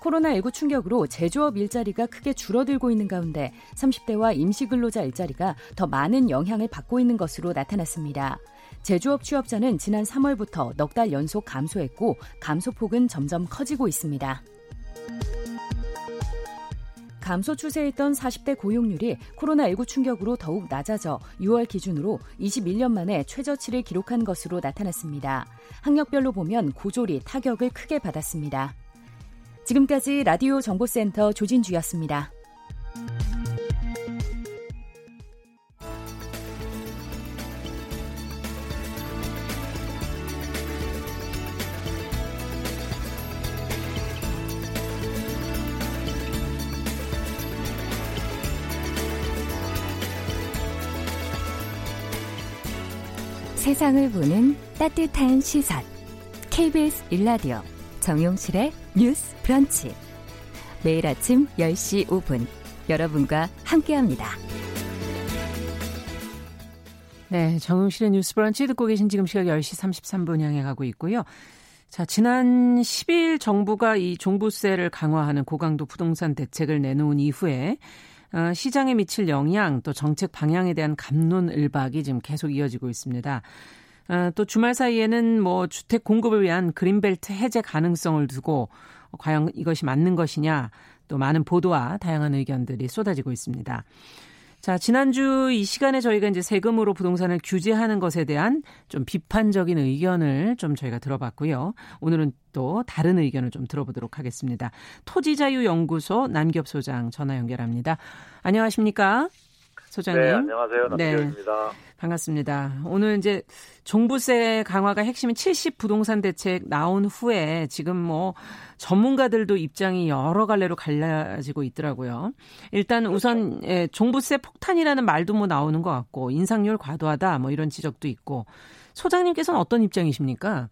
코로나19 충격으로 제조업 일자리가 크게 줄어들고 있는 가운데 30대와 임시근로자 일자리가 더 많은 영향을 받고 있는 것으로 나타났습니다. 제조업 취업자는 지난 3월부터 넉 달 연속 감소했고 감소폭은 점점 커지고 있습니다. 감소 추세였던 40대 고용률이 코로나19 충격으로 더욱 낮아져 6월 기준으로 21년 만에 최저치를 기록한 것으로 나타났습니다. 학력별로 보면 고졸이 타격을 크게 받았습니다. 지금까지 라디오 정보센터 조진주였습니다. 세상을 보는 따뜻한 시선. KBS 일라디오 정용실의 뉴스 브런치. 매일 아침 10시 5분 여러분과 함께합니다. 네, 정용실의 뉴스 브런치 듣고 계신 지금 시각 10시 33분 향해 가고 있고요. 자, 지난 10일 정부가 이 종부세를 강화하는 고강도 부동산 대책을 내놓은 이후에 어, 시장에 미칠 영향 또 정책 방향에 대한 감론을박이 지금 계속 이어지고 있습니다. 어, 또 주말 사이에는 뭐 주택 공급을 위한 그린벨트 해제 가능성을 두고 과연 이것이 맞는 것이냐 또 많은 보도와 다양한 의견들이 쏟아지고 있습니다. 자, 지난주 이 시간에 저희가 이제 세금으로 부동산을 규제하는 것에 대한 좀 비판적인 의견을 좀 저희가 들어봤고요. 오늘은 또 다른 의견을 좀 들어보도록 하겠습니다. 토지자유연구소 남기업 소장 전화 연결합니다. 안녕하십니까? 소장님. 네, 안녕하세요. 남기업입니다. 네. 반갑습니다. 오늘 이제 종부세 강화가 핵심인 70 부동산 대책 나온 후에 지금 뭐 전문가들도 입장이 여러 갈래로 갈라지고 있더라고요. 일단 그렇죠. 우선 예, 종부세 폭탄이라는 말도 뭐 나오는 것 같고 인상률 과도하다 뭐 이런 지적도 있고 소장님께서는 어떤 입장이십니까?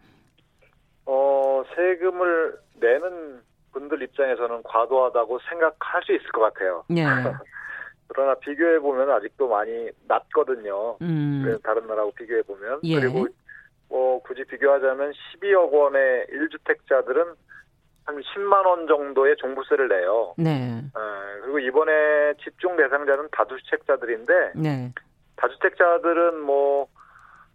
어 세금을 내는 분들 입장에서는 과도하다고 생각할 수 있을 것 같아요. 네. 그러나 비교해 보면 아직도 많이 낮거든요. 음. 다른 나라하고 비교해 보면 예. 그리고 뭐 굳이 비교하자면 12억 원의 1주택자들은 한 10만 원 정도의 종부세를 내요. 네. 어, 그리고 이번에 집중 대상자는 다주택자들인데 네. 다주택자들은 뭐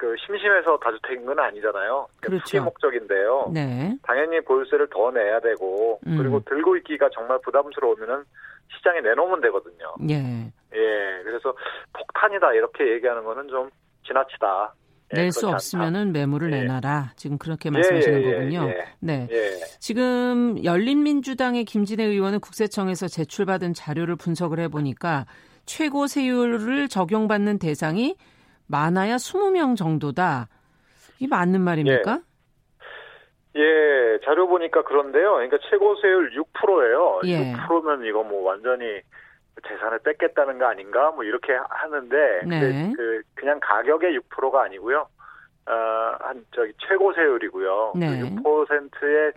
그 심심해서 다주택인 건 아니잖아요. 그렇죠. 투기 목적인데요. 네. 당연히 보유세를 더 내야 되고 음. 그리고 들고 있기가 정말 부담스러우면은 시장에 내놓으면 되거든요. 예. 예. 그래서 폭탄이다 이렇게 얘기하는 거는 좀 지나치다. 예, 낼수 없으면은 매물을 예. 내놔라. 지금 그렇게 말씀하시는 예, 예 거군요. 예. 네. 지금 열린민주당의 김진애 의원은 국세청에서 제출받은 자료를 분석을 해보니까 최고 세율을 적용받는 대상이 많아야 20명 정도다. 이게 맞는 말입니까? 예, 자료 보니까 그런데요. 그러니까 최고 세율 6%예요. 예. 6%면 이거 뭐 완전히 재산을 뺏겠다는 거 아닌가? 뭐 이렇게 하는데 네. 그 그 냥 가격의 6%가 아니고요. 어, 한 저기 최고 세율이고요. 네. 그 6%에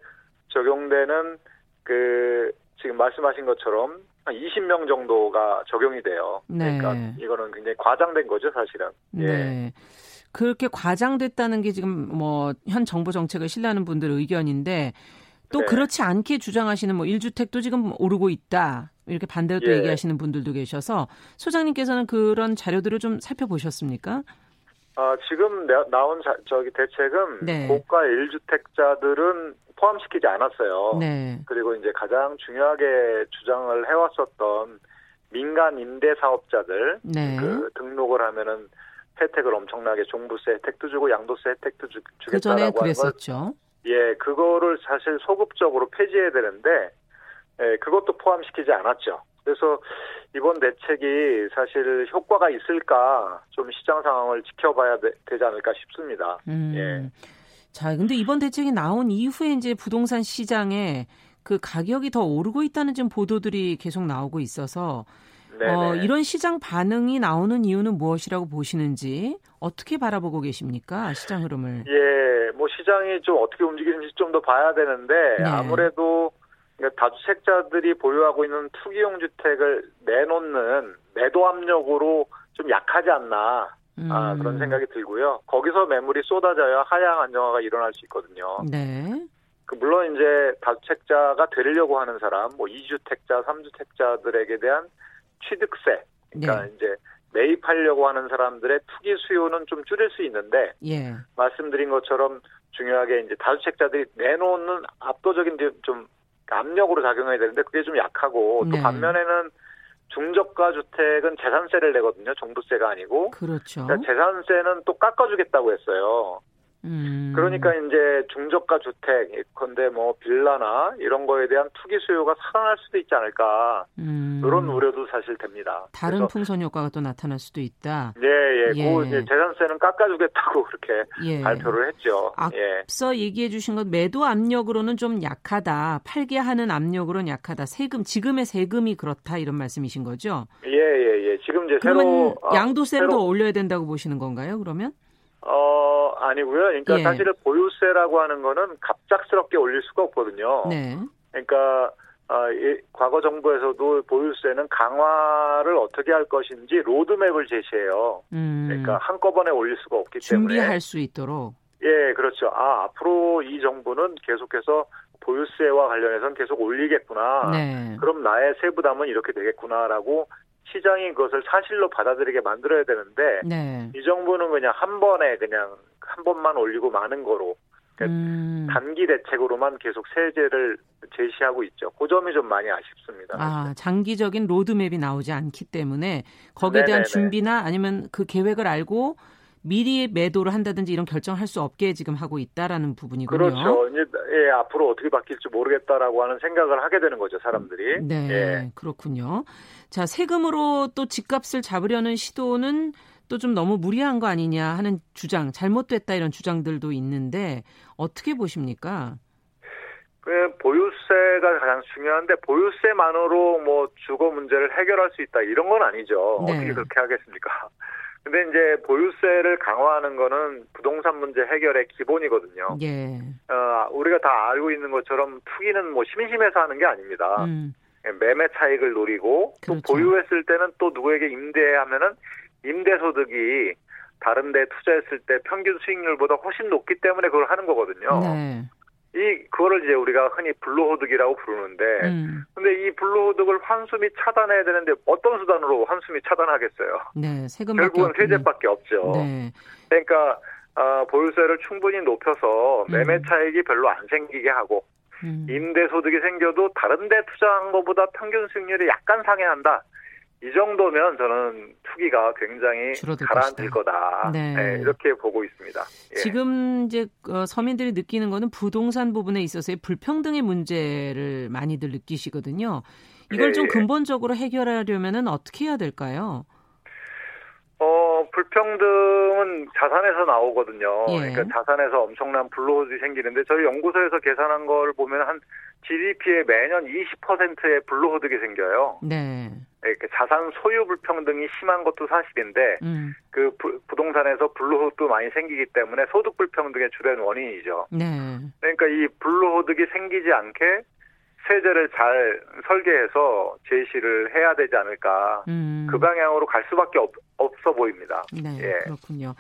적용되는 그 지금 말씀하신 것처럼 한 20명 정도가 적용이 돼요. 네. 그러니까 이거는 굉장히 과장된 거죠, 사실은. 예. 네. 그렇게 과장됐다는 게 지금 뭐 현 정부 정책을 신뢰하는 분들 의견인데 또 네. 그렇지 않게 주장하시는 뭐 1주택도 지금 오르고 있다. 이렇게 반대로 또 예. 얘기하시는 분들도 계셔서 소장님께서는 그런 자료들을 좀 살펴보셨습니까? 아, 지금 나온 자, 저기 대책은 네. 고가 1주택자들은 포함시키지 않았어요. 네. 그리고 이제 가장 중요하게 주장을 해왔었던 민간 임대 사업자들 네. 그 등록을 하면은 혜택을 엄청나게 종부세 혜택도 주고 양도세 혜택도 주, 주겠다라고 그 그랬었죠. 예, 그거를 사실 소급적으로 폐지해야 되는데 예, 그것도 포함시키지 않았죠. 그래서 이번 대책이 사실 효과가 있을까 좀 시장 상황을 지켜봐야 되, 지 않을까 싶습니다. 음. 예. 자, 근데 이번 대책이 나온 이후에 이제 부동산 시장에 그 가격이 더 오르고 있다는 좀 보도들이 계속 나오고 있어서 어, 이런 시장 반응이 나오는 이유는 무엇이라고 보시는지 어떻게 바라보고 계십니까? 시장 흐름을. 예, 뭐 시장이 좀 어떻게 움직이는지 좀 더 봐야 되는데 네. 아무래도 그러니까 다주택자들이 보유하고 있는 투기용 주택을 내놓는 매도 압력으로 좀 약하지 않나 음. 아, 그런 생각이 들고요. 거기서 매물이 쏟아져야 하향 안정화가 일어날 수 있거든요. 네. 그 물론 이제 다주택자가 되려고 하는 사람, 뭐 2주택자, 3주택자들에게 대한 취득세, 그러니까 네. 이제 매입하려고 하는 사람들의 투기 수요는 좀 줄일 수 있는데 예. 말씀드린 것처럼 중요하게 이제 다주택자들이 내놓는 압도적인 좀 압력으로 작용해야 되는데 그게 좀 약하고 네. 또 반면에는 중저가 주택은 재산세를 내거든요. 종부세가 아니고. 그렇죠. 그러니까 재산세는 또 깎아주겠다고 했어요. 음. 그러니까 이제 중저가 주택, 건데 뭐 빌라나 이런 거에 대한 투기 수요가 살아날 수도 있지 않을까 음. 이런 우려도 사실 됩니다. 다른 풍선 효과가 또 나타날 수도 있다. 예, 예, 예. 그 이제 재산세는 깎아주겠다고 그렇게 예. 발표를 했죠. 앞서 예. 얘기해 주신 것 매도 압력으로는 좀 약하다, 팔게 하는 압력으로는 약하다. 세금 지금의 세금이 그렇다 이런 말씀이신 거죠? 예, 예, 예. 지금 이제 그러면 새로 양도세를 아, 더 올려야 된다고 보시는 건가요? 그러면? 어, 아니고요. 그러니까 예. 사실은 보유세라고 하는 거는 갑작스럽게 올릴 수가 없거든요. 네. 그러니까 어, 이, 과거 정부에서도 보유세는 강화를 어떻게 할 것인지 로드맵을 제시해요. 음. 그러니까 한꺼번에 올릴 수가 없기 때문에 준비할 수 있도록. 예, 그렇죠. 아, 앞으로 이 정부는 계속해서 보유세와 관련해서는 계속 올리겠구나. 네. 그럼 나의 세부담은 이렇게 되겠구나라고 시장이 그것을 사실로 받아들이게 만들어야 되는데 네. 이 정부는 그냥 한 번에 그냥 한 번만 올리고 마는 거로 그러니까 음. 단기 대책으로만 계속 세제를 제시하고 있죠. 그 점이 좀 많이 아쉽습니다. 아, 장기적인 로드맵이 나오지 않기 때문에 거기에 네네네. 대한 준비나 아니면 그 계획을 알고 미리 매도를 한다든지 이런 결정을 할수 없게 지금 하고 있다라는 부분이군요. 그렇죠. 이제 예, 앞으로 어떻게 바뀔지 모르겠다라고 하는 생각을 하게 되는 거죠, 사람들이. 네, 예. 그렇군요. 자, 세금으로 또 집값을 잡으려는 시도는 또 좀 너무 무리한 거 아니냐 하는 주장, 잘못됐다 이런 주장들도 있는데 어떻게 보십니까? 그 보유세가 가장 중요한데 보유세만으로 뭐 주거 문제를 해결할 수 있다 이런 건 아니죠. 네. 어떻게 그렇게 하겠습니까? 근데 이제 보유세를 강화하는 거는 부동산 문제 해결의 기본이거든요. 예. 어, 우리가 다 알고 있는 것처럼 투기는 뭐 심심해서 하는 게 아닙니다. 음. 예, 매매 차익을 노리고 그렇죠. 또 보유했을 때는 또 누구에게 임대하면은 임대 소득이 다른 데 투자했을 때 평균 수익률보다 훨씬 높기 때문에 그걸 하는 거거든요. 네. 이 그거를 이제 우리가 흔히 불로소득이라고 부르는데 음. 근데 이 불로소득을 환수 및 차단해야 되는데 어떤 수단으로 환수 및 차단하겠어요? 네, 세금 결국은 세제밖에 없죠. 네. 그러니까 어, 보유세를 충분히 높여서 매매 음. 차익이 별로 안 생기게 하고 음. 임대 소득이 생겨도 다른 데 투자한 것보다 평균 수익률이 약간 상회한다. 이 정도면 저는 투기가 굉장히 가라앉을 거다. 네. 네, 이렇게 보고 있습니다. 예. 지금 이제 어, 서민들이 느끼는 거는 부동산 부분에 있어서의 불평등의 문제를 많이들 느끼시거든요. 이걸 네. 좀 근본적으로 해결하려면 어떻게 해야 될까요? 어, 불평등은 자산에서 나오거든요. 예. 그러니까 자산에서 엄청난 불로소득이 생기는데 저희 연구소에서 계산한 걸 보면 한 GDP에 매년 20%의 불로소득이 생겨요. 네. 이렇게 자산 소유 불평등이 심한 것도 사실인데 음. 그 부, 부동산에서 불로소득도 많이 생기기 때문에 소득 불평등의 주된 원인이죠. 네. 그러니까 이 불로소득이 생기지 않게 세제를 잘 설계해서 제시를 해야 되지 않을까. 음. 그 방향으로 갈 수밖에 없, 없어 보입니다. 네, 예. 그렇군요.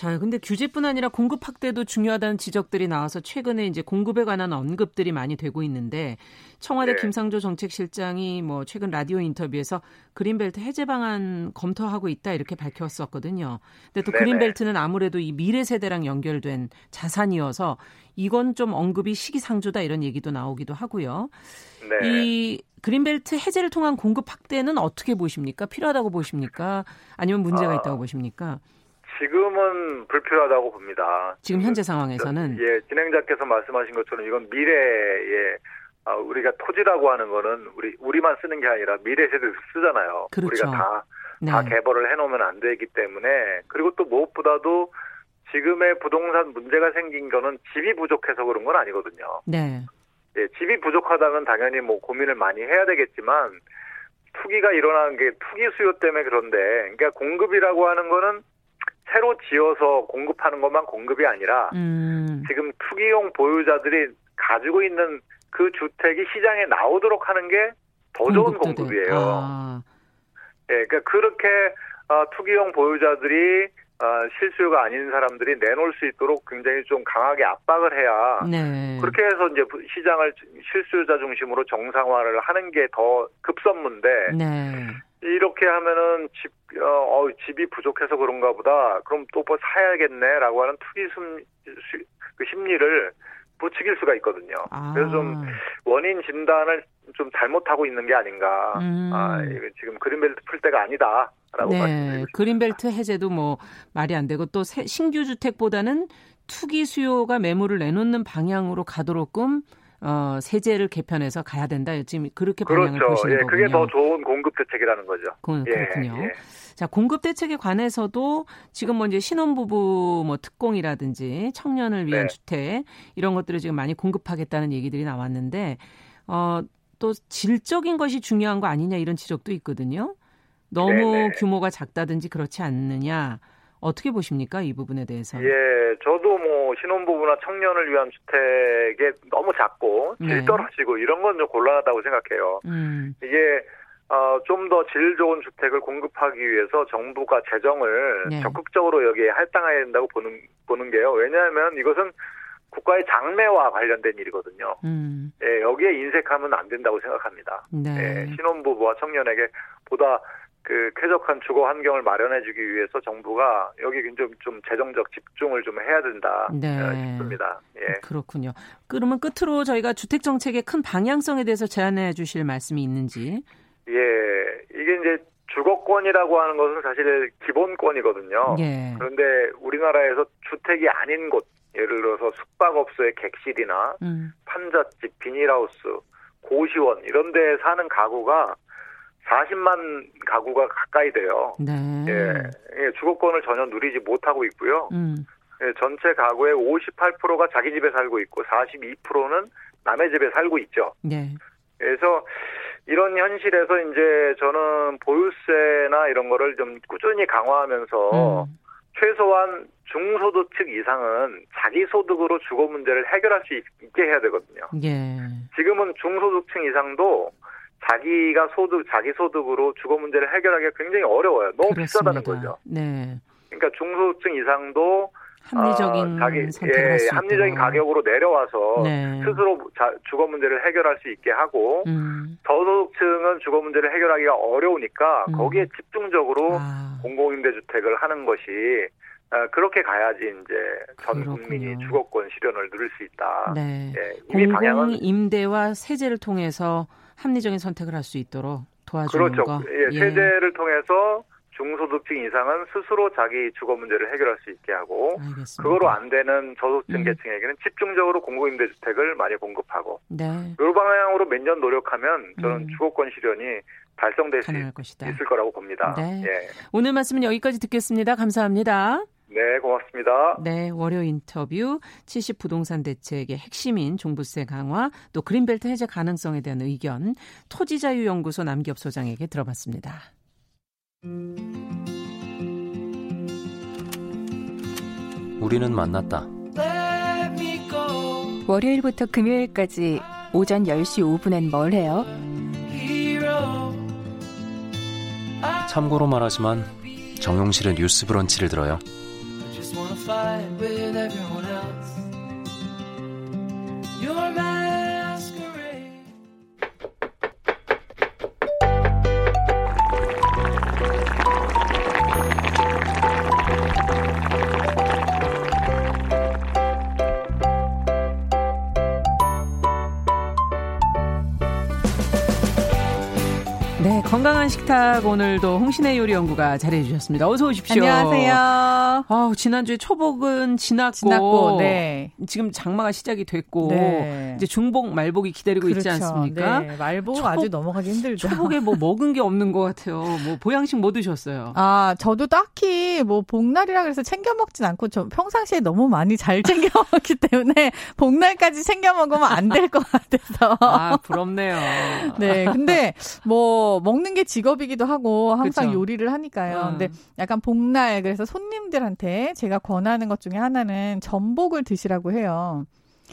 자, 근데 규제뿐 아니라 공급 확대도 중요하다는 지적들이 나와서 최근에 이제 공급에 관한 언급들이 많이 되고 있는데 청와대 네. 김상조 정책실장이 뭐 최근 라디오 인터뷰에서 그린벨트 해제 방안 검토하고 있다 이렇게 밝혔었거든요. 근데 또 네네. 그린벨트는 아무래도 이 미래 세대랑 연결된 자산이어서 이건 좀 언급이 시기상조다 이런 얘기도 나오기도 하고요. 네. 이 그린벨트 해제를 통한 공급 확대는 어떻게 보십니까? 필요하다고 보십니까? 아니면 문제가 아, 있다고 보십니까? 지금은 불필요하다고 봅니다. 지금 현재 상황에서는 예, 진행자께서 말씀하신 것처럼 이건 미래에 아, 우리가 토지라고 하는 거는 우리 우리만 쓰는 게 아니라 미래 세대도 쓰잖아요. 그렇죠. 우리가 다, 네. 다 개발을 해놓으면 안 되기 때문에 그리고 또 무엇보다도 지금의 부동산 문제가 생긴 거는 집이 부족해서 그런 건 아니거든요. 네. 예, 집이 부족하다면 당연히 뭐 고민을 많이 해야 되겠지만 투기가 일어나는 게 투기 수요 때문에 그런데 그러니까 공급이라고 하는 거는 새로 지어서 공급하는 것만 공급이 아니라 음. 지금 투기용 보유자들이 가지고 있는 그 주택이 시장에 나오도록 하는 게 더 좋은. 공급이에요. 아, 예, 그러니까 그렇게 어, 투기용 보유자들이 어, 실수요가 아닌 사람들이 내놓을 수 있도록 굉장히 좀 강하게 압박을 해야 네. 그렇게 해서 이제 시장을 실수요자 중심으로 정상화를 하는 게 더 급선무인데 네. 이렇게 하면은 집, 어, 어, 집이 부족해서 그런가 보다. 그럼 또 뭐 사야겠네라고 하는 투기 심, 수- 그 심리를 부추길 수가 있거든요. 아. 그래서 좀 원인 진단을 좀 잘못하고 있는 게 아닌가. 음. 아, 이거 지금 그린벨트 풀 때가 아니다 라고 네. 말씀드리고 싶습니다. 그린벨트 해제도 뭐 말이 안 되고 또 새- 신규 주택보다는 투기 수요가 매물을 내놓는 방향으로 가도록끔 어, 세제를 개편해서 가야 된다. 지금 그렇게 방향을 그렇죠. 보시는 예, 거군요. 그게 더 좋은 공급 대책이라는 거죠. 그, 예, 그렇군요. 예. 자, 공급 대책에 관해서도 지금 뭐 이제 신혼부부 뭐 특공이라든지 청년을 위한 네. 주택 이런 것들을 지금 많이 공급하겠다는 얘기들이 나왔는데 어, 또 질적인 것이 중요한 거 아니냐 이런 지적도 있거든요. 너무 네네. 규모가 작다든지 그렇지 않느냐. 어떻게 보십니까? 이 부분에 대해서. 예, 저도 뭐 신혼부부나 청년을 위한 주택에 너무 작고 질 네. 떨어지고 이런 건 좀 곤란하다고 생각해요. 음. 이게 어, 좀 더 질 좋은 주택을 공급하기 위해서 정부가 재정을 네. 적극적으로 여기에 할당해야 된다고 보는 보는 게요. 왜냐하면 이것은 국가의 장래와 관련된 일이거든요. 음. 예, 여기에 인색하면 안 된다고 생각합니다. 네. 예, 신혼부부와 청년에게 보다 그 쾌적한 주거 환경을 마련해주기 위해서 정부가 여기 좀, 좀 재정적 집중을 좀 해야 된다 네. 어, 싶습니다. 예. 그렇군요. 그러면 끝으로 저희가 주택 정책의 큰 방향성에 대해서 제안해 주실 말씀이 있는지. 예, 이게 이제 주거권이라고 하는 것은 사실 기본권이거든요. 예. 그런데 우리나라에서 주택이 아닌 곳, 예를 들어서 숙박업소의 객실이나 음. 판잣집, 비닐하우스, 고시원 이런 데 사는 가구가 40만 가구가 가까이 돼요. 네. 예, 예, 주거권을 전혀 누리지 못하고 있고요. 음. 예, 전체 가구의 58%가 자기 집에 살고 있고 42%는 남의 집에 살고 있죠. 네. 그래서 이런 현실에서 이제 저는 보유세나 이런 거를 좀 꾸준히 강화하면서 음. 최소한 중소득층 이상은 자기 소득으로 주거 문제를 해결할 수 있- 있게 해야 되거든요. 예. 지금은 중소득층 이상도 자기가 소득, 자기 소득으로 주거 문제를 해결하기가 굉장히 어려워요. 너무 비싸다는 그렇습니다. 거죠. 네. 그러니까 중소득층 이상도 합리적인 아, 자기 예, 합리적인. 가격으로 내려와서 네. 스스로 자- 주거 문제를 해결할 수 있게 하고 음. 저소득층은 주거 문제를 해결하기가 어려우니까 음. 거기에 집중적으로 아, 공공임대 주택을 하는 것이 어, 그렇게 가야지 이제 전 그렇군요. 국민이 주거권 실현을 누릴 수 있다. 네. 예, 이미 공공 방향은 임대와 세제를 통해서 합리적인 선택을 할 수 있도록 도와주는 그렇죠. 거. 예, 세제를 통해서 중소득층 이상은 스스로 자기 주거 문제를 해결할 수 있게 하고 알겠습니다. 그거로 안 되는 저소득층 음. 계층에게는 집중적으로 공공임대주택을 많이 공급하고 네. 이 방향으로 몇 년 노력하면 저는 음. 주거권 실현이 달성될 수 것이다. 있을 거라고 봅니다. 네. 예. 오늘 말씀은 여기까지 듣겠습니다. 감사합니다. 네, 고맙습니다. 네, 월요 인터뷰 70 부동산 대책의 핵심인 종부세 강화 또 그린벨트 해제 가능성에 대한 의견 토지자유연구소 남기업 소장에게 들어봤습니다. 우리는 만났다. 월요일부터 금요일까지 오전 10시 5분엔 뭘 해요? 참고로 말하지만 정용실의 뉴스 브런치를 들어요. fight with everyone else. You're mad. 건강한 식탁 오늘도 홍신의 요리 연구가 잘해 주셨습니다. 어서 오십시오. 안녕하세요. 아, 지난주에 초복은 지났고, 지났고, 네. 지금 장마가 시작이 됐고 네. 이제 중복 말복이 기다리고 그렇죠. 있지 않습니까? 네. 말복 초복- 아주 넘어가기 힘들죠. 초복에 뭐 먹은 게 없는 것 같아요. 뭐 보양식 뭐 드셨어요? 아, 저도 딱히 뭐 복날이라 그래서 챙겨 먹진 않고 저 평상시에 너무 많이 잘 챙겨 먹기 때문에 복날까지 챙겨 먹으면 안 될 것 같아서. 아, 부럽네요. 네, 근데 뭐 먹는 게 직업이기도 하고 항상 그쵸. 요리를 하니까요. 음. 근데 약간 복날 그래서 손님들한테 제가 권하는 것 중에 하나는 전복을 드시라고 해요.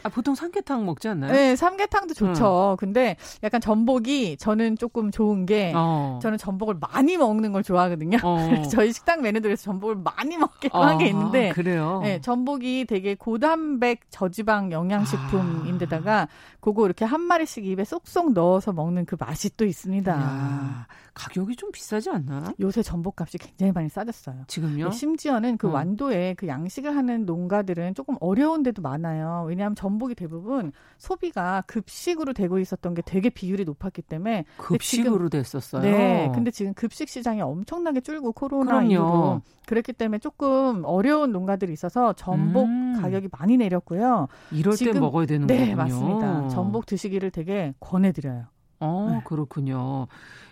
아, 보통 삼계탕 먹지 않나요? 네, 삼계탕도 좋죠. 근데 약간 전복이 저는 조금 좋은 게 어. 저는 전복을 많이 먹는 걸 좋아하거든요. 어. 저희 식당 메뉴들에서 전복을 많이 먹기로 아, 한게 있는데 그래요. 네, 전복이 되게 고단백 저지방 영양식품인데다가 그거 이렇게 한 마리씩 입에 쏙쏙 넣어서 먹는 그 맛이 또 있습니다. 야, 가격이 좀 비싸지 않나? 요새 전복값이 굉장히 많이 싸졌어요. 지금요? 네, 심지어는 그 어. 완도에 그 양식을 하는 농가들은 조금 어려운 데도 많아요. 왜냐하면 전 복이 대부분 소비가 급식으로 되고 있었던 게 되게 비율이 높았기 때문에 급식으로 됐었어요. 네. 근데 지금 급식 시장이 엄청나게 줄고 코로나 그럼요. 이후로 그렇기 때문에 조금 어려운 농가들이 있어서 전복 음. 가격이 많이 내렸고요. 이럴 때 지금- 먹어야 되는 네, 거군요. 맞습니다. 전복 드시기를 되게 권해드려요. 어, 네. 그렇군요.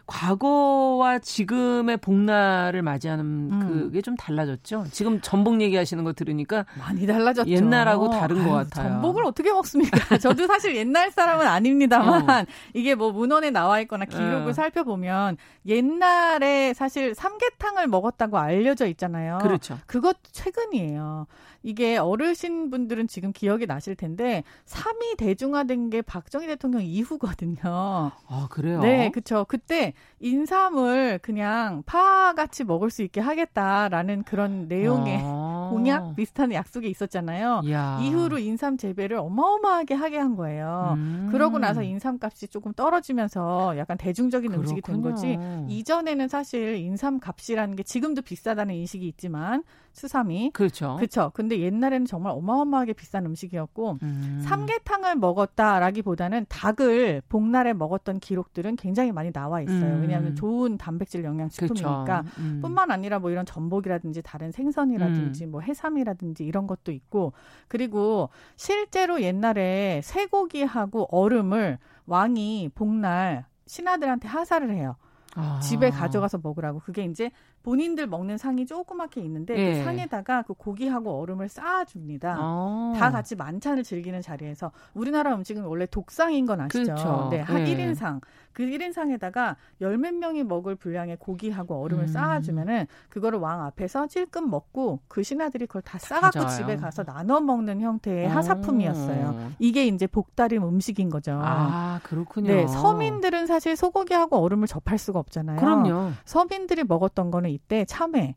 과거와 지금의 복날을 맞이하는 음. 그게 좀 달라졌죠. 지금 전복 얘기하시는 거 들으니까 많이 달라졌죠. 옛날하고 다른 것 아유, 같아요. 전복을 어떻게 먹습니까? 저도 사실 옛날 사람은 아닙니다만 이게 뭐 문헌에 나와 있거나 기록을 어. 살펴보면 옛날에 사실 삼계탕을 먹었다고 알려져 있잖아요. 그렇죠. 그것 최근이에요. 이게 어르신 분들은 지금 기억이 나실 텐데 삼이 대중화된 게 박정희 대통령 이후거든요. 아, 그래요? 네, 그렇죠. 그때 인삼을 그냥 파같이 먹을 수 있게 하겠다라는 그런 내용의 아. 공약 비슷한 약속이 있었잖아요. 이야. 이후로 인삼 재배를 어마어마하게 하게 한 거예요. 음. 그러고 나서 인삼값이 조금 떨어지면서 약간 대중적인 음식이 된 거지. 그렇군요. 이전에는 사실 인삼 값이라는 게 지금도 비싸다는 인식이 있지만 수삼이 그렇죠. 그렇죠. 근데 옛날에는 정말 어마어마하게 비싼 음식이었고 음. 삼계탕을 먹었다라기보다는 닭을 복날에 먹었던 기록들은 굉장히 많이 나와 있어요. 음. 왜냐하면 좋은 단백질 영양식품이니까. 그렇죠. 음. 뿐만 아니라 뭐 이런 전복이라든지 다른 생선이라든지 음. 뭐 해삼이라든지 이런 것도 있고 그리고 실제로 옛날에 쇠고기하고 얼음을 왕이 복날 신하들한테 하사를 해요. 아. 집에 가져가서 먹으라고. 그게 이제 본인들 먹는 상이 조그맣게 있는데 예. 그 상에다가 그 고기하고 얼음을 쌓아줍니다. 아. 다 같이 만찬을 즐기는 자리에서 우리나라 음식은 원래 독상인 건 아시죠? 그렇죠. 네, 한 예. 1인상. 그 1인상에다가 열 몇 명이 먹을 분량의 고기하고 얼음을 음. 쌓아주면은 그거를 왕 앞에서 찔끔 먹고 그 신하들이 그걸 다 싸갖고 가져와요. 집에 가서 나눠 먹는 형태의 어. 하사품이었어요. 이게 이제 복다림 음식인 거죠. 아, 그렇군요. 네, 서민들은 사실 소고기하고 얼음을 접할 수가 없잖아요. 그럼요. 서민들이 먹었던 거는 이때 참외,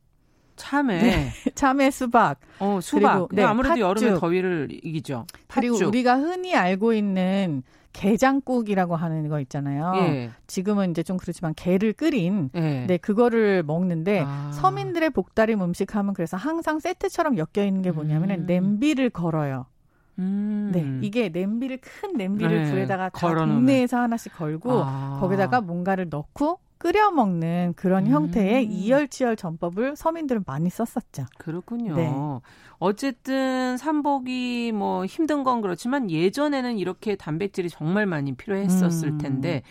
참외. 네. 참외 수박, 어, 수박. 그리고, 네, 아무래도 팥죽. 여름에 더위를 이기죠. 그리고 팥죽. 우리가 흔히 알고 있는 게장국이라고 하는 거 있잖아요. 예. 지금은 이제 좀 그렇지만 게를 끓인 예. 네 그거를 먹는데 아. 서민들의 복다림 음식 하면 그래서 항상 세트처럼 엮여 있는 게 뭐냐면은 음. 냄비를 걸어요. 음. 네 이게 냄비를 큰 냄비를 네, 불에다가 다. 동네에서 하나씩 걸고 아. 거기다가 뭔가를 넣고 끓여 먹는 그런 음. 형태의 이열치열 전법을 서민들은 많이 썼었죠. 그렇군요. 네. 어쨌든 삼복이 뭐 힘든 건 그렇지만 예전에는 이렇게 단백질이 정말 많이 필요했었을 음. 텐데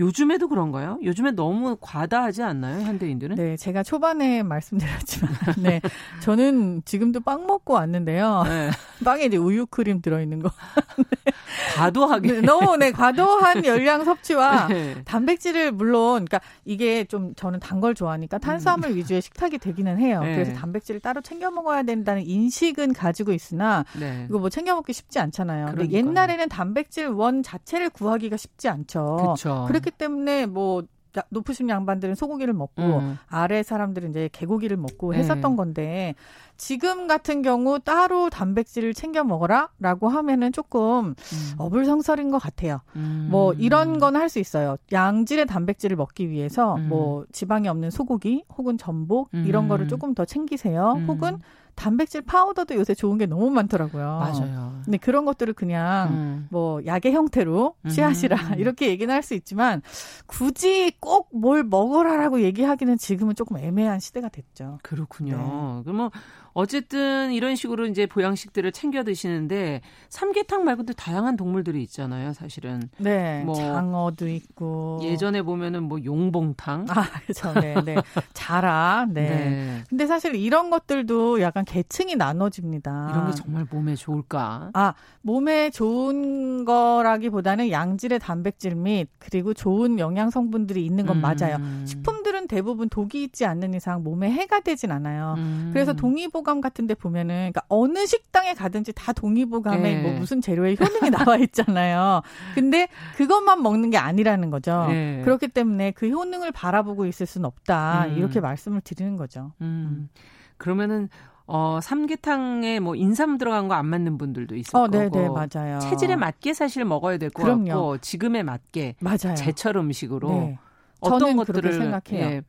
요즘에도 그런가요? 요즘에 너무 과다하지 않나요, 현대인들은? 네, 제가 초반에 말씀드렸지만, 네, 저는 지금도 빵 먹고 왔는데요. 네. 빵에 이제 우유 크림 들어있는 거. 네. 과도하게. 네, 너무, 네, 과도한 열량 섭취와 네. 단백질을 물론, 그러니까 이게 좀 저는 단 걸 좋아하니까 탄수화물 음. 위주의 식탁이 되기는 해요. 네. 그래서 단백질을 따로 챙겨 먹어야 된다는 인식은 가지고 있으나, 네. 이거 뭐 챙겨 먹기 쉽지 않잖아요. 근데 옛날에는 단백질 원 자체를 구하기가 쉽지 않죠. 그렇기 때문에 뭐 높으신 양반들은 소고기를 먹고 음. 아래 사람들은 이제 개고기를 먹고 네. 했었던 네. 건데 지금 같은 경우 따로 단백질을 챙겨 먹어라라고 하면은 조금 음. 어불성설인 것 같아요. 음. 뭐 이런 건 할 수 있어요. 양질의 단백질을 먹기 위해서 음. 뭐 지방이 없는 소고기 혹은 전복 이런 거를 음. 조금 더 챙기세요. 음. 혹은 단백질 파우더도 요새 좋은 게 너무 많더라고요. 맞아요. 근데 그런 것들을 그냥 음. 뭐 약의 형태로 취하시라 음. 이렇게 얘기는 할 수 있지만 굳이 꼭 뭘 먹어라라고 얘기하기는 지금은 조금 애매한 시대가 됐죠. 그렇군요. 네. 그러면 뭐 어쨌든 이런 식으로 이제 보양식들을 챙겨 드시는데 삼계탕 말고도 다양한 동물들이 있잖아요, 사실은. 네. 뭐 장어도 있고 예전에 보면은 뭐 용봉탕. 아, 그렇죠. 네, 네. 자라. 네. 네. 근데 사실 이런 것들도 약간 계층이 나눠집니다. 이런 게 정말 몸에 좋을까? 아, 몸에 좋은 거라기보다는 양질의 단백질 및 그리고 좋은 영양 성분들이 있는 건 음. 맞아요. 식품들은 대부분 독이 있지 않는 이상 몸에 해가 되진 않아요. 음. 그래서 동의보 동의보감 같은 데 보면은 그러니까 어느 식당에 가든지 다 동의보감에 네. 뭐 무슨 재료에 효능이 나와 있잖아요. 근데 그것만 먹는 게 아니라는 거죠. 네. 그렇기 때문에 그 효능을 바라보고 있을 수는 없다. 음. 이렇게 말씀을 드리는 거죠. 음. 그러면은 어, 삼계탕에 뭐 인삼 들어간 거 안 맞는 분들도 있을 어, 네, 거고. 네, 맞아요. 체질에 맞게 사실 먹어야 될 것 같고 지금에 맞게 맞아요. 제철 음식으로 네. 어떤 것들을 생각해요. 예,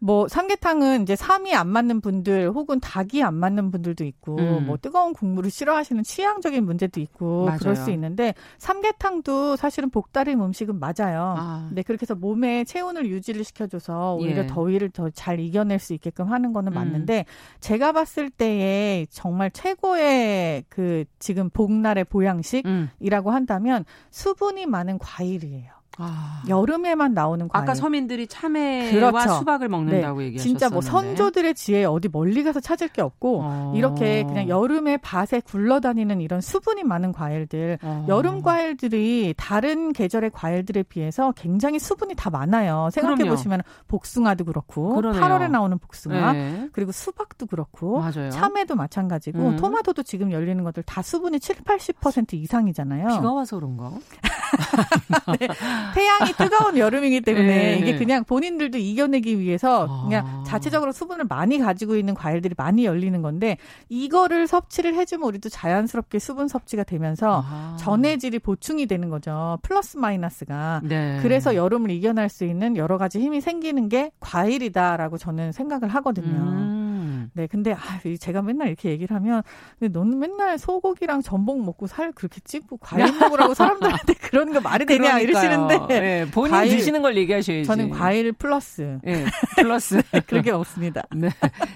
뭐 삼계탕은 이제 삼이 안 맞는 분들 혹은 닭이 안 맞는 분들도 있고 음. 뭐 뜨거운 국물을 싫어하시는 취향적인 문제도 있고 맞아요. 그럴 수 있는데 삼계탕도 사실은 복다림 음식은 맞아요. 아. 네 그렇게 해서 몸의 체온을 유지를 시켜줘서 오히려 예. 더위를 더 잘 이겨낼 수 있게끔 하는 거는 음. 맞는데 제가 봤을 때에 정말 최고의 그 지금 복날의 보양식이라고 음. 한다면 수분이 많은 과일이에요. 아. 여름에만 나오는 과일. 아까 서민들이 참외와 그렇죠. 수박을 먹는다고 네. 얘기하셨는데 진짜 뭐 선조들의 지혜 어디 멀리 가서 찾을 게 없고 어. 이렇게 그냥 여름에 밭에 굴러다니는 이런 수분이 많은 과일들 어. 여름 과일들이 다른 계절의 과일들에 비해서 굉장히 수분이 다 많아요. 생각해 보시면 복숭아도 그렇고 그러네요. 8월에 나오는 복숭아 네. 그리고 수박도 그렇고 맞아요. 참외도 마찬가지고 음. 토마토도 지금 열리는 것들 다 수분이 7, 80% 이상이잖아요. 비가 와서 그런가? 네. 태양이 뜨거운 여름이기 때문에 네, 이게 네. 그냥 본인들도 이겨내기 위해서 아. 그냥 자체적으로 수분을 많이 가지고 있는 과일들이 많이 열리는 건데 이거를 섭취를 해주면 우리도 자연스럽게 수분 섭취가 되면서 아. 전해질이 보충이 되는 거죠. 플러스 마이너스가. 네. 그래서 여름을 이겨낼 수 있는 여러 가지 힘이 생기는 게 과일이다라고 저는 생각을 하거든요. 음. 네, 근데 아, 제가 맨날 이렇게 얘기를 하면 근데 너는 맨날 소고기랑 전복 먹고 살 그렇게 찌고 과일 먹으라고 사람들한테 그런 거 말이 되냐 이러시는데 네, 본인 과일, 드시는 걸 얘기하셔야지. 저는 과일 플러스. 네, 플러스 그렇게 먹습니다. 네,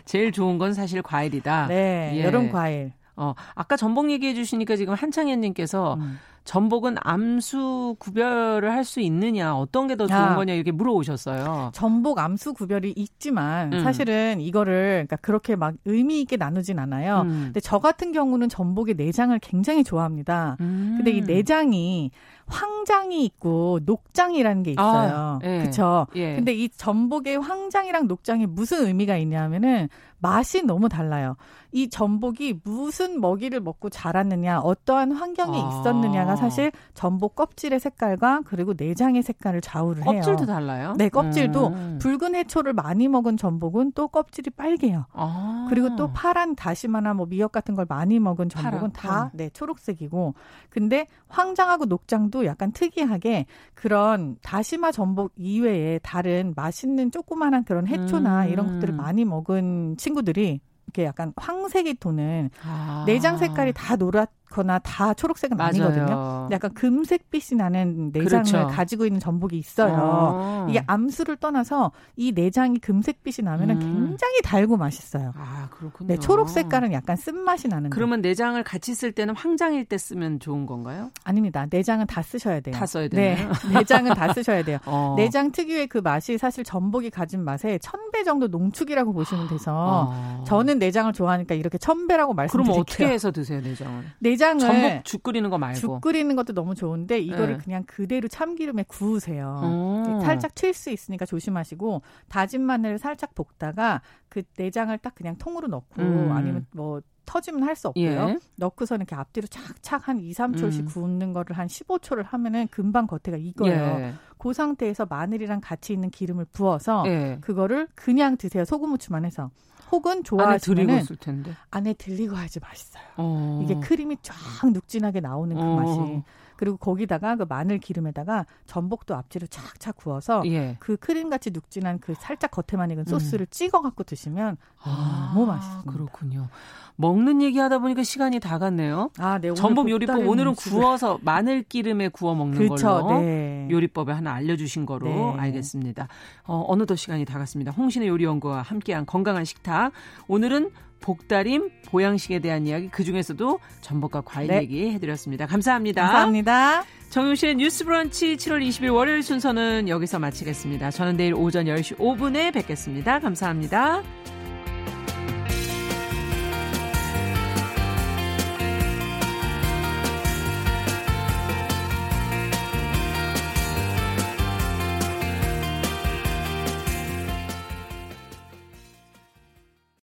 제일 좋은 건 사실 과일이다. 네, 예. 여름 과일. 어, 아까 전복 얘기해 주시니까 지금 한창현님께서 음. 전복은 암수 구별을 할 수 있느냐, 어떤 게 더 좋은 아, 거냐 이렇게 물어오셨어요. 전복 암수 구별이 있지만 음. 사실은 이거를 그러니까 그렇게 막 의미 있게 나누진 않아요. 음. 근데 저 같은 경우는 전복의 내장을 굉장히 좋아합니다. 음. 근데 이 내장이 황장이 있고 녹장이라는 게 있어요. 아, 예. 그렇죠. 예. 근데 이 전복의 황장이랑 녹장이 무슨 의미가 있냐면은 맛이 너무 달라요. 이 전복이 무슨 먹이를 먹고 자랐느냐, 어떠한 환경에 아. 있었느냐가 사실 전복 껍질의 색깔과 그리고 내장의 색깔을 좌우를 해요. 껍질도 달라요? 네, 껍질도 음. 붉은 해초를 많이 먹은 전복은 또 껍질이 빨개요. 아. 그리고 또 파란 다시마나 뭐 미역 같은 걸 많이 먹은 전복은 파랗고. 다 네, 초록색이고. 근데 황장하고 녹장도 약간 특이하게 그런 다시마 전복 이외에 다른 맛있는 조그만한 그런 해초나 음. 이런 것들을 많이 먹은 친구들이 이렇게 약간 황색이 도는 아. 내장 색깔이 다 노랗 거나 다 초록색은 맞아요. 아니거든요. 약간 금색빛이 나는 내장을 그렇죠. 가지고 있는 전복이 있어요. 어. 이게 암수를 떠나서 이 내장이 금색빛이 나면은 음. 굉장히 달고 맛있어요. 아 그렇군요. 네, 초록 색깔은 약간 쓴 맛이 나는. 그러면 내장을 같이 쓸 때는 황장일 때 쓰면 좋은 건가요? 아닙니다. 내장은 다 쓰셔야 돼요. 다 써야 돼요. 네, 내장은 다 쓰셔야 돼요. 어. 내장 특유의 그 맛이 사실 전복이 가진 맛의 천 배 정도 농축이라고 보시면 돼서 어. 저는 내장을 좋아하니까 이렇게 천 배라고 말씀드릴게요. 그럼 어떻게 해서 드세요 내장을? 내장 을 전복 죽 끓이는 거 말고 죽 끓이는 것도 너무 좋은데 이거를 네. 그냥 그대로 참기름에 구우세요. 오. 살짝 튈 수 있으니까 조심하시고 다진 마늘을 살짝 볶다가 그 내장을 딱 그냥 통으로 넣고 음. 아니면 뭐 터지면 할 수 없고요. 예. 넣고서는 이렇게 앞뒤로 착착 한 2, 3초씩 음. 구우는 거를 한 15초를 하면은 금방 겉에가 익어요. 예. 그 상태에서 마늘이랑 같이 있는 기름을 부어서 예. 그거를 그냥 드세요. 소금 후추만 해서. 혹은 좋아하시면 안에 들리고 텐데. 안에 들리고 하지 맛있어요. 어. 이게 크림이 쫙 눅진하게 나오는 그 어. 맛이. 그리고 거기다가 그 마늘 기름에다가 전복도 앞뒤로 착착 구워서 예. 그 크림 같이 눅진한 그 살짝 겉에만 익은 소스를 음. 찍어 갖고 드시면 아, 너무 맛있습니다. 그렇군요. 먹는 얘기 하다 보니까 시간이 다 갔네요. 아, 네. 전복 요리법 오늘은 음식을. 구워서 마늘 기름에 구워 먹는 그쵸, 걸로 네. 요리법을 하나 알려주신 거로 네. 알겠습니다. 어, 어느덧 시간이 다 갔습니다. 홍신의 요리연구와 함께한 건강한 식탁. 오늘은 복다림, 보양식에 대한 이야기 그 중에서도 전복과 과일 네. 얘기 해드렸습니다. 감사합니다. 감사합니다. 정용실의 뉴스 브런치 7월 20일 월요일 순서는 여기서 마치겠습니다. 저는 내일 오전 10시 5분에 뵙겠습니다. 감사합니다.